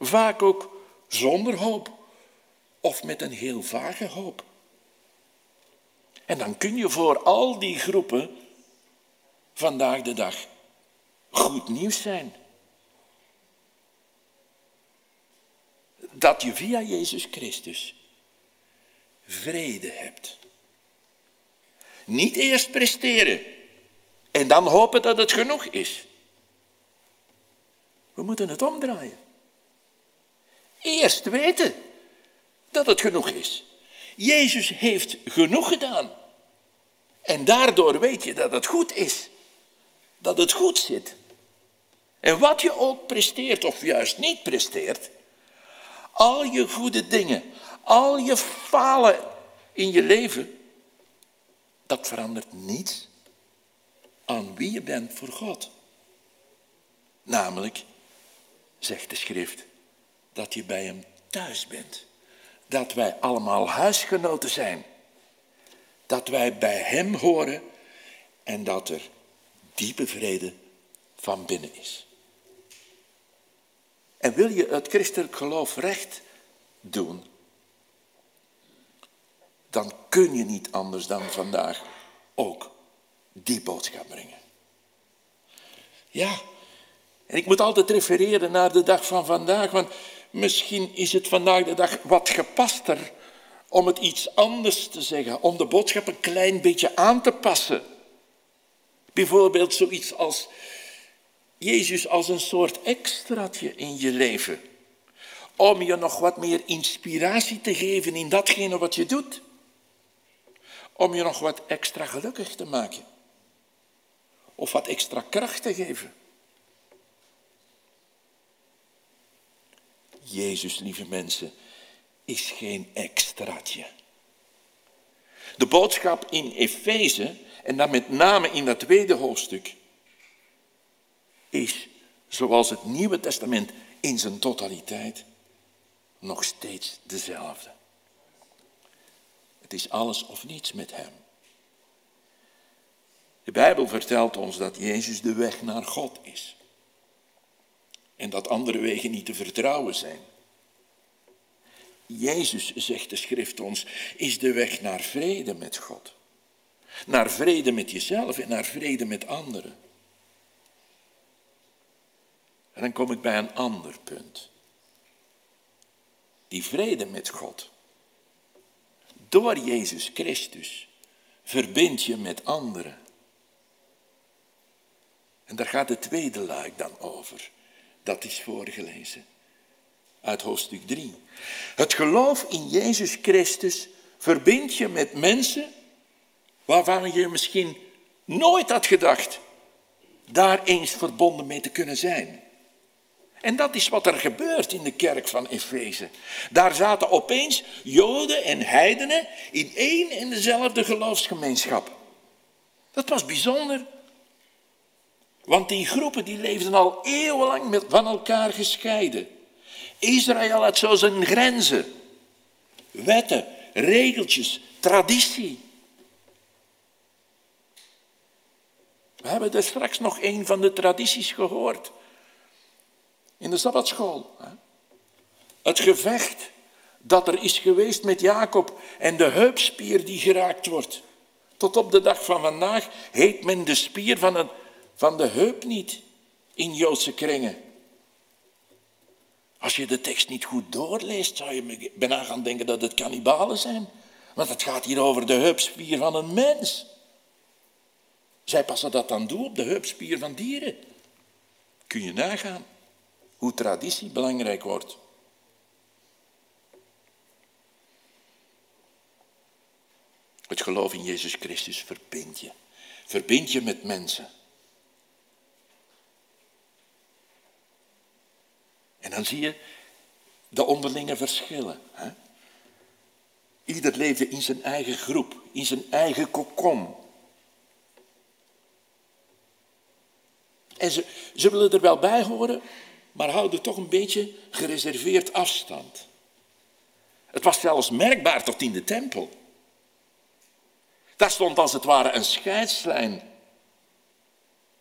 Vaak ook zonder hoop. Of met een heel vage hoop. En dan kun je voor al die groepen vandaag de dag goed nieuws zijn. Dat je via Jezus Christus vrede hebt. Niet eerst presteren en dan hopen dat het genoeg is. We moeten het omdraaien. Eerst weten dat het genoeg is. Jezus heeft genoeg gedaan. En daardoor weet je dat het goed is. Dat het goed zit. En wat je ook presteert of juist niet presteert, al je goede dingen, al je falen in je leven, dat verandert niets aan wie je bent voor God. Namelijk, zegt de schrift, dat je bij Hem thuis bent. Dat wij allemaal huisgenoten zijn. Dat wij bij Hem horen en dat er diepe vrede van binnen is. En wil je het christelijk geloof recht doen, dan kun je niet anders dan vandaag ook die boodschap brengen. Ja, en ik moet altijd refereren naar de dag van vandaag, want misschien is het vandaag de dag wat gepaster om het iets anders te zeggen, om de boodschap een klein beetje aan te passen. Bijvoorbeeld zoiets als Jezus als een soort extraatje in je leven. Om je nog wat meer inspiratie te geven in datgene wat je doet. Om je nog wat extra gelukkig te maken. Of wat extra kracht te geven. Jezus, lieve mensen, is geen extraatje. De boodschap in Efeze, en dan met name in dat tweede hoofdstuk, is, zoals het Nieuwe Testament in zijn totaliteit, nog steeds dezelfde. Het is alles of niets met Hem. De Bijbel vertelt ons dat Jezus de weg naar God is. En dat andere wegen niet te vertrouwen zijn. Jezus, zegt de schrift ons, is de weg naar vrede met God. Naar vrede met jezelf en naar vrede met anderen. En dan kom ik bij een ander punt. die vrede met God, door Jezus Christus, verbind je met anderen. En daar gaat de tweede luik dan over. Dat is voorgelezen uit hoofdstuk 3. Het geloof in Jezus Christus verbindt je met mensen waarvan je misschien nooit had gedacht daar eens verbonden mee te kunnen zijn. En dat is wat er gebeurt in de kerk van Efeze. Daar zaten opeens Joden en heidenen in één en dezelfde geloofsgemeenschap. Dat was bijzonder. Want die groepen die leefden al eeuwenlang van elkaar gescheiden. Israël had zo zijn grenzen, wetten, regeltjes, traditie. We hebben er straks nog een van de tradities gehoord. In de Sabbatschool. Het gevecht dat er is geweest met Jacob en de heupspier die geraakt wordt. Tot op de dag van vandaag heet men de spier van, een, van de heup niet in Joodse kringen. Als je de tekst niet goed doorleest, zou je bijna gaan denken dat het kannibalen zijn. Want het gaat hier over de heupspier van een mens. Zij passen dat dan toe op de heupspier van dieren. Kun je nagaan hoe traditie belangrijk wordt. Het geloof in Jezus Christus verbindt je. Verbind je met mensen. En dan zie je de onderlinge verschillen. Hè? Ieder leefde in zijn eigen groep, in zijn eigen kokon. En ze, ze willen er wel bij horen, maar houden toch een beetje gereserveerd afstand. Het was zelfs merkbaar tot in de tempel. Daar stond als het ware een scheidslijn.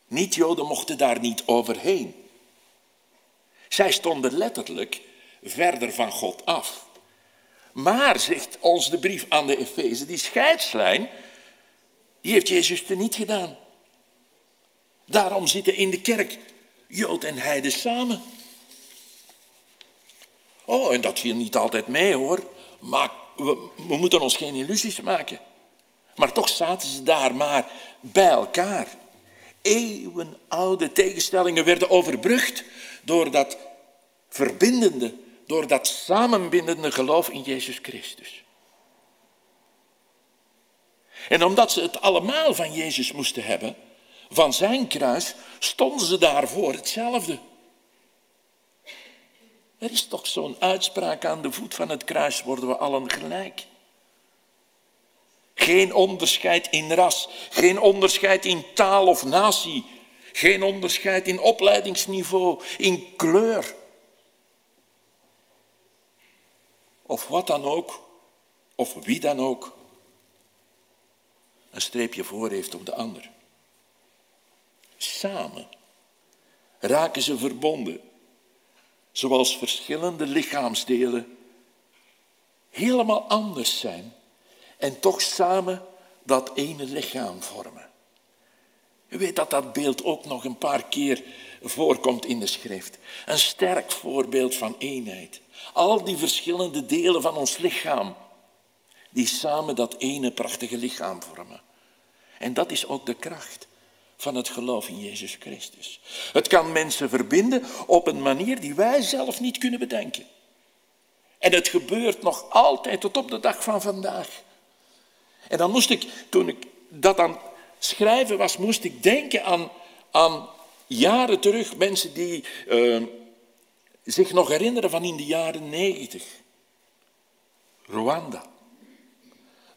Niet-Joden mochten daar niet overheen. Zij stonden letterlijk verder van God af. Maar, zegt ons de brief aan de Efeze, die scheidslijn, die heeft Jezus er niet gedaan. Daarom zitten in de kerk Jood en Heide samen. Oh, en dat viel niet altijd mee hoor. Maar we, we moeten ons geen illusies maken. Maar toch zaten ze daar maar bij elkaar. Eeuwenoude tegenstellingen werden overbrugd door dat verbindende, door dat samenbindende geloof in Jezus Christus. En omdat ze het allemaal van Jezus moesten hebben, van zijn kruis, stonden ze daarvoor hetzelfde. Er is toch zo'n uitspraak aan de voet van het kruis worden we allen gelijk. Geen onderscheid in ras, geen onderscheid in taal of natie, geen onderscheid in opleidingsniveau, in kleur. Of wat dan ook, of wie dan ook, een streepje voor heeft op de ander. Samen raken ze verbonden, zoals verschillende lichaamsdelen helemaal anders zijn en toch samen dat ene lichaam vormen. U weet dat dat beeld ook nog een paar keer voorkomt in de schrift. Een sterk voorbeeld van eenheid. Al die verschillende delen van ons lichaam, die samen dat ene prachtige lichaam vormen. En dat is ook de kracht van het geloof in Jezus Christus. Het kan mensen verbinden op een manier die wij zelf niet kunnen bedenken. En het gebeurt nog altijd tot op de dag van vandaag. En dan moest ik, toen ik dat aan schrijven was, moest ik denken aan, aan jaren terug, mensen die uh, zich nog herinneren van in de jaren negentig. Rwanda.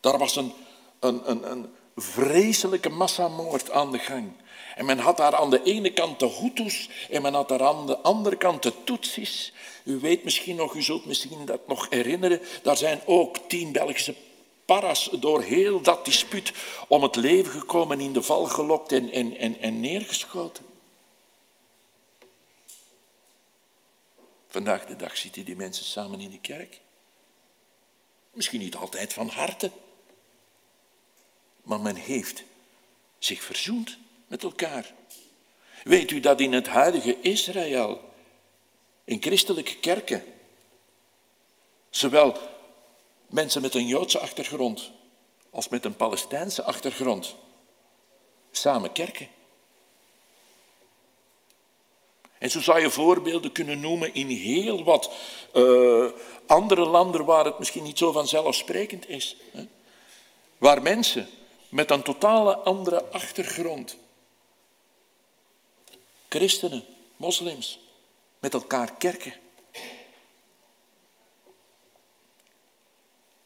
Daar was een, een, een, een vreselijke massamoord aan de gang. En men had daar aan de ene kant de Hutus en men had daar aan de andere kant de Tutsis. U weet misschien nog, u zult misschien dat nog herinneren, daar zijn ook tien Belgische paras door heel dat dispuut om het leven gekomen, in de val gelokt en, en, en, en neergeschoten. Vandaag de dag zitten die mensen samen in de kerk. Misschien niet altijd van harte, maar men heeft zich verzoend met elkaar. Weet u dat in het huidige Israël, in christelijke kerken, Zowel mensen met een Joodse achtergrond als met een Palestijnse achtergrond samen kerken. En zo zou je voorbeelden kunnen noemen in heel wat uh, andere landen waar het misschien niet zo vanzelfsprekend is. Hè? Waar mensen met een totale andere achtergrond, christenen, moslims, met elkaar kerken.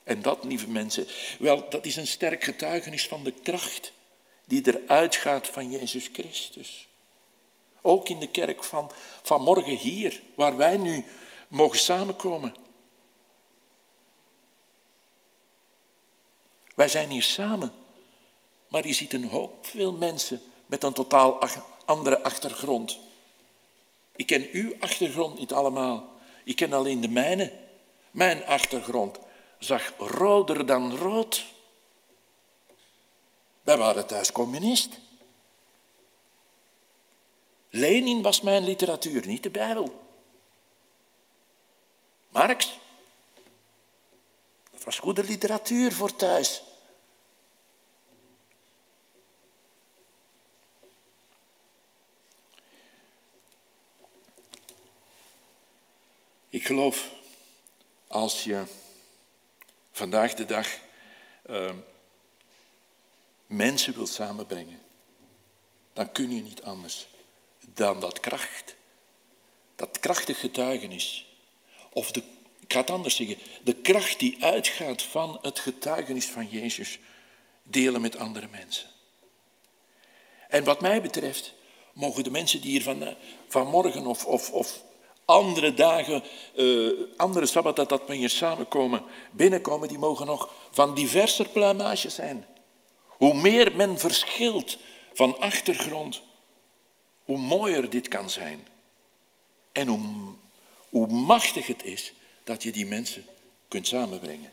En dat, lieve mensen, wel, dat is een sterk getuigenis van de kracht die eruit gaat van Jezus Christus. Ook in de kerk van, van morgen hier, waar wij nu mogen samenkomen. Wij zijn hier samen, maar je ziet een hoop veel mensen met een totaal andere achtergrond. Ik ken uw achtergrond niet allemaal. Ik ken alleen de mijne. Mijn achtergrond zag roder dan rood. Wij waren thuis communist. Lenin was mijn literatuur, niet de Bijbel. Marx. Dat was goede literatuur voor thuis. Ik geloof, als je vandaag de dag uh, mensen wilt samenbrengen, dan kun je niet anders dan dat kracht, dat krachtig getuigenis, of de, ik ga het anders zeggen, de kracht die uitgaat van het getuigenis van Jezus, delen met andere mensen. En wat mij betreft, mogen de mensen die hier van, vanmorgen of, of, of andere dagen, uh, andere sabbat dat, dat we hier samenkomen, binnenkomen, die mogen nog van diverser pluimage zijn. Hoe meer men verschilt van achtergrond, hoe mooier dit kan zijn. En hoe, hoe machtig het is dat je die mensen kunt samenbrengen.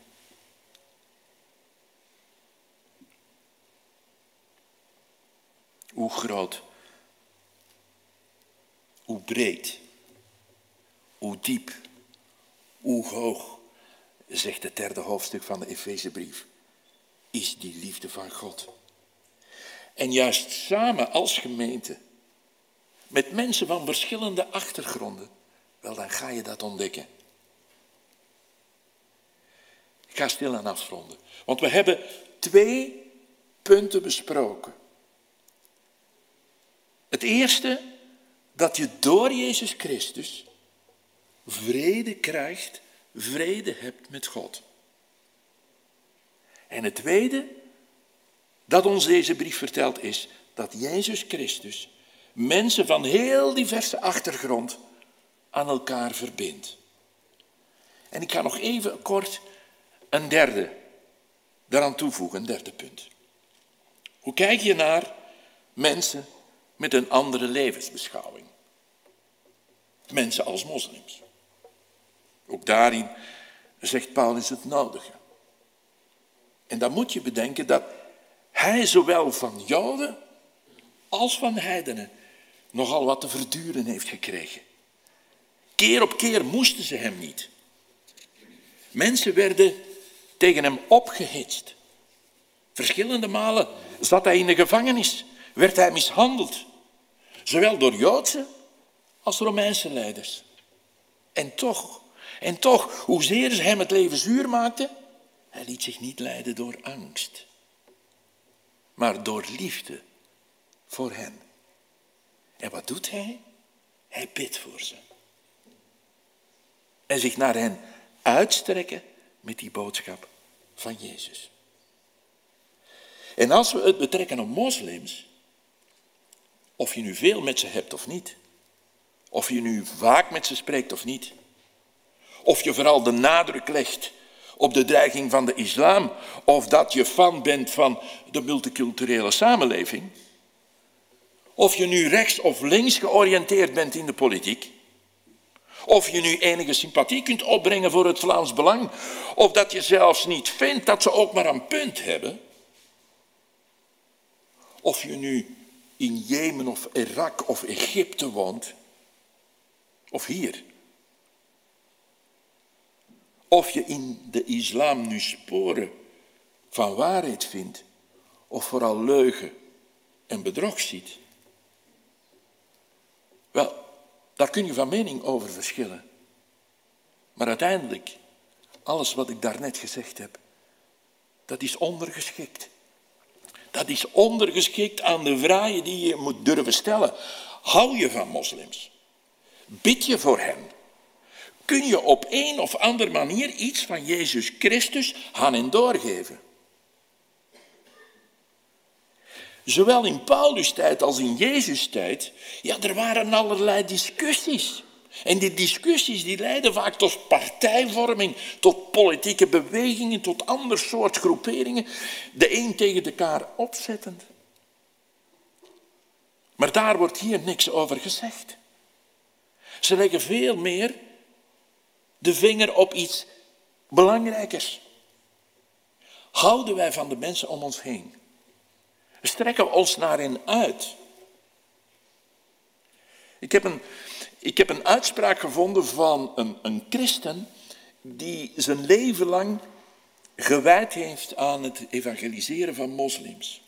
Hoe groot, hoe breed, hoe diep, hoe hoog, zegt het derde hoofdstuk van de Efezebrief, is die liefde van God. En juist samen als gemeente met mensen van verschillende achtergronden, wel dan ga je dat ontdekken. Ik ga stil aan afronden, want we hebben twee punten besproken. Het eerste, dat je door Jezus Christus vrede krijgt, vrede hebt met God. En het tweede, dat ons deze brief vertelt, is dat Jezus Christus mensen van heel diverse achtergrond aan elkaar verbindt. En ik ga nog even kort een derde daaraan toevoegen, een derde punt. Hoe kijk je naar mensen met een andere levensbeschouwing? Mensen als moslims. Ook daarin zegt Paulus het nodige. En dan moet je bedenken dat hij zowel van Joden als van heidenen nogal wat te verduren heeft gekregen. Keer op keer moesten ze hem niet. Mensen werden tegen hem opgehitst. Verschillende malen zat hij in de gevangenis, werd hij mishandeld, zowel door Joodse als Romeinse leiders. En toch, en toch, hoezeer ze hem het leven zuur maakten, hij liet zich niet leiden door angst, maar door liefde voor hen. En wat doet hij? Hij bidt voor ze. En zich naar hen uitstrekken met die boodschap van Jezus. En als we het betrekken op moslims, of je nu veel met ze hebt of niet, of je nu vaak met ze spreekt of niet, of je vooral de nadruk legt op de dreiging van de islam, of dat je fan bent van de multiculturele samenleving, of je nu rechts of links georiënteerd bent in de politiek, of je nu enige sympathie kunt opbrengen voor het Vlaams Belang, of dat je zelfs niet vindt dat ze ook maar een punt hebben, of je nu in Jemen of Irak of Egypte woont, of hier. Of je in de islam nu sporen van waarheid vindt, of vooral leugen en bedrog ziet. Wel, daar kun je van mening over verschillen. Maar uiteindelijk, alles wat ik daarnet gezegd heb, dat is ondergeschikt. Dat is ondergeschikt aan de vragen die je moet durven stellen. Hou je van moslims? Bid je voor hen? Kun je op een of andere manier iets van Jezus Christus aan hen doorgeven? Zowel in Paulus' tijd als in Jezus' tijd, ja, er waren allerlei discussies. En die discussies die leiden vaak tot partijvorming, tot politieke bewegingen, tot ander soort groeperingen, de een tegen elkaar opzettend. Maar daar wordt hier niks over gezegd. Ze leggen veel meer de vinger op iets belangrijkers. Houden wij van de mensen om ons heen? Strekken we ons naar hen uit? Ik heb een, ik heb een uitspraak gevonden van een, een christen die zijn leven lang gewijd heeft aan het evangeliseren van moslims.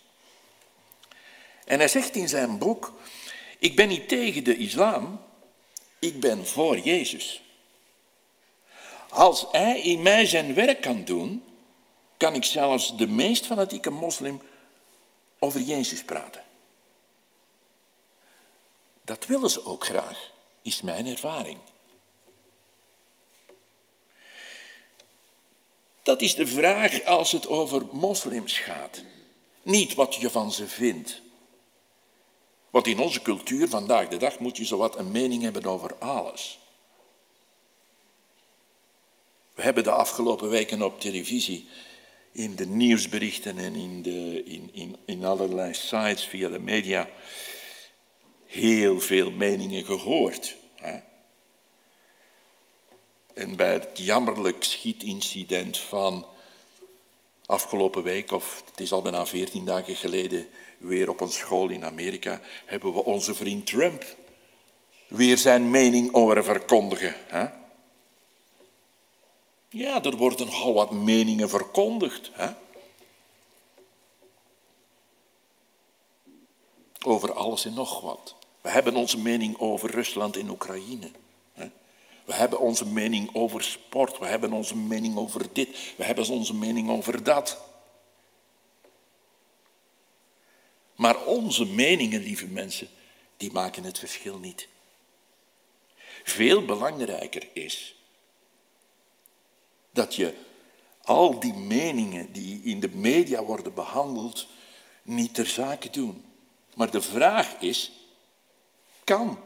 En hij zegt in zijn boek, ik ben niet tegen de islam, ik ben voor Jezus. Als hij in mij zijn werk kan doen, kan ik zelfs de meest fanatieke moslim over Jezus praten. Dat willen ze ook graag, is mijn ervaring. Dat is de vraag als het over moslims gaat. Niet wat je van ze vindt. Want in onze cultuur vandaag de dag moet je zowat een mening hebben over alles. We hebben de afgelopen weken op televisie, in de nieuwsberichten en in, de, in, in, allerlei sites via de media, heel veel meningen gehoord. Hè? En bij het jammerlijk schietincident van afgelopen week, of het is al bijna veertien dagen geleden, weer op een school in Amerika, hebben we onze vriend Trump weer zijn mening horen verkondigen. Hè? Ja, er worden nogal wat meningen verkondigd. Hè? Over alles en nog wat. We hebben onze mening over Rusland en Oekraïne. We hebben onze mening over sport. We hebben onze mening over dit. We hebben onze mening over dat. Maar onze meningen, lieve mensen, die maken het verschil niet. Veel belangrijker is dat je al die meningen die in de media worden behandeld niet ter zake doen. Maar de vraag is, kan,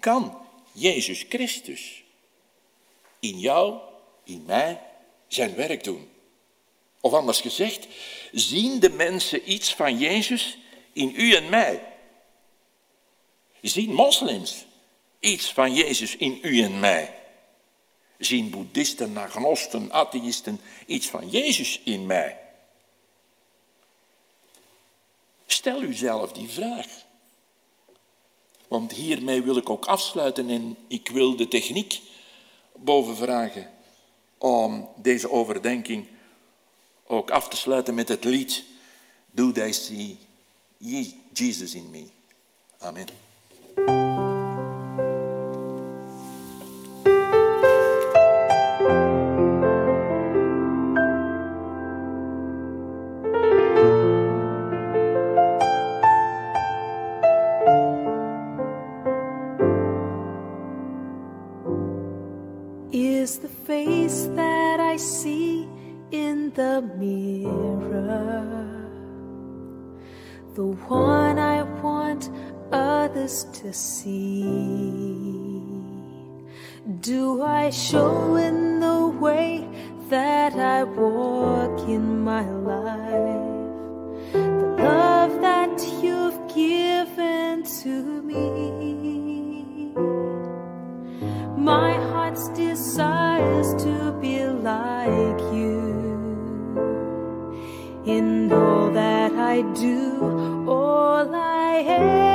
kan Jezus Christus in jou, in mij, zijn werk doen? Of anders gezegd, zien de mensen iets van Jezus in u en mij? Zien moslims iets van Jezus in u en mij? Zien boeddhisten, agnosten, atheïsten iets van Jezus in mij? Stel u zelf die vraag. Want hiermee wil ik ook afsluiten en ik wil de techniek boven vragen om deze overdenking ook af te sluiten met het lied Do They See Jesus in Me. Amen. To see. Do I show in the way that I walk in my life the love that you've given to me? My heart's desires to be like you in all that I do, all I am.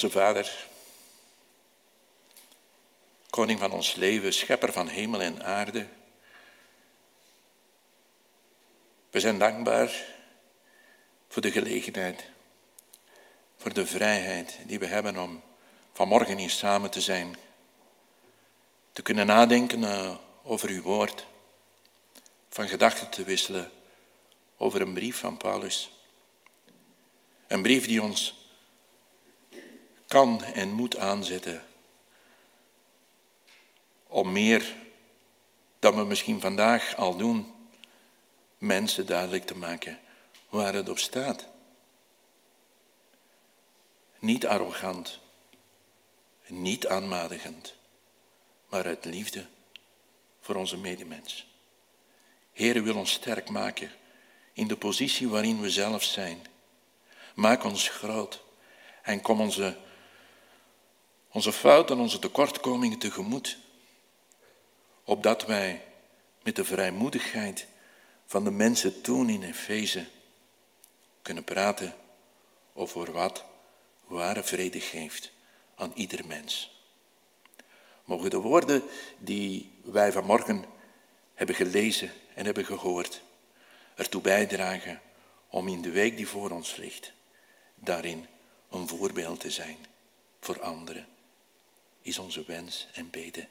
Hemelse Vader, Koning van ons leven, Schepper van hemel en aarde. We zijn dankbaar voor de gelegenheid, voor de vrijheid die we hebben om vanmorgen hier samen te zijn, te kunnen nadenken eh, over uw woord van gedachten te wisselen over een brief van Paulus. Een brief die ons kan en moet aanzetten om meer dan we misschien vandaag al doen, mensen duidelijk te maken waar het op staat. Niet arrogant, niet aanmatigend, maar uit liefde voor onze medemens. Heer, wil ons sterk maken in de positie waarin we zelf zijn. Maak ons groot en kom onze, onze fouten, onze tekortkomingen tegemoet, opdat wij met de vrijmoedigheid van de mensen toen in Efeze kunnen praten over wat ware vrede geeft aan ieder mens. Mogen de woorden die wij vanmorgen hebben gelezen en hebben gehoord, ertoe bijdragen om in de week die voor ons ligt, daarin een voorbeeld te zijn voor anderen, is onze wens en bede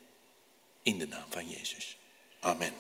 in de naam van Jezus. Amen.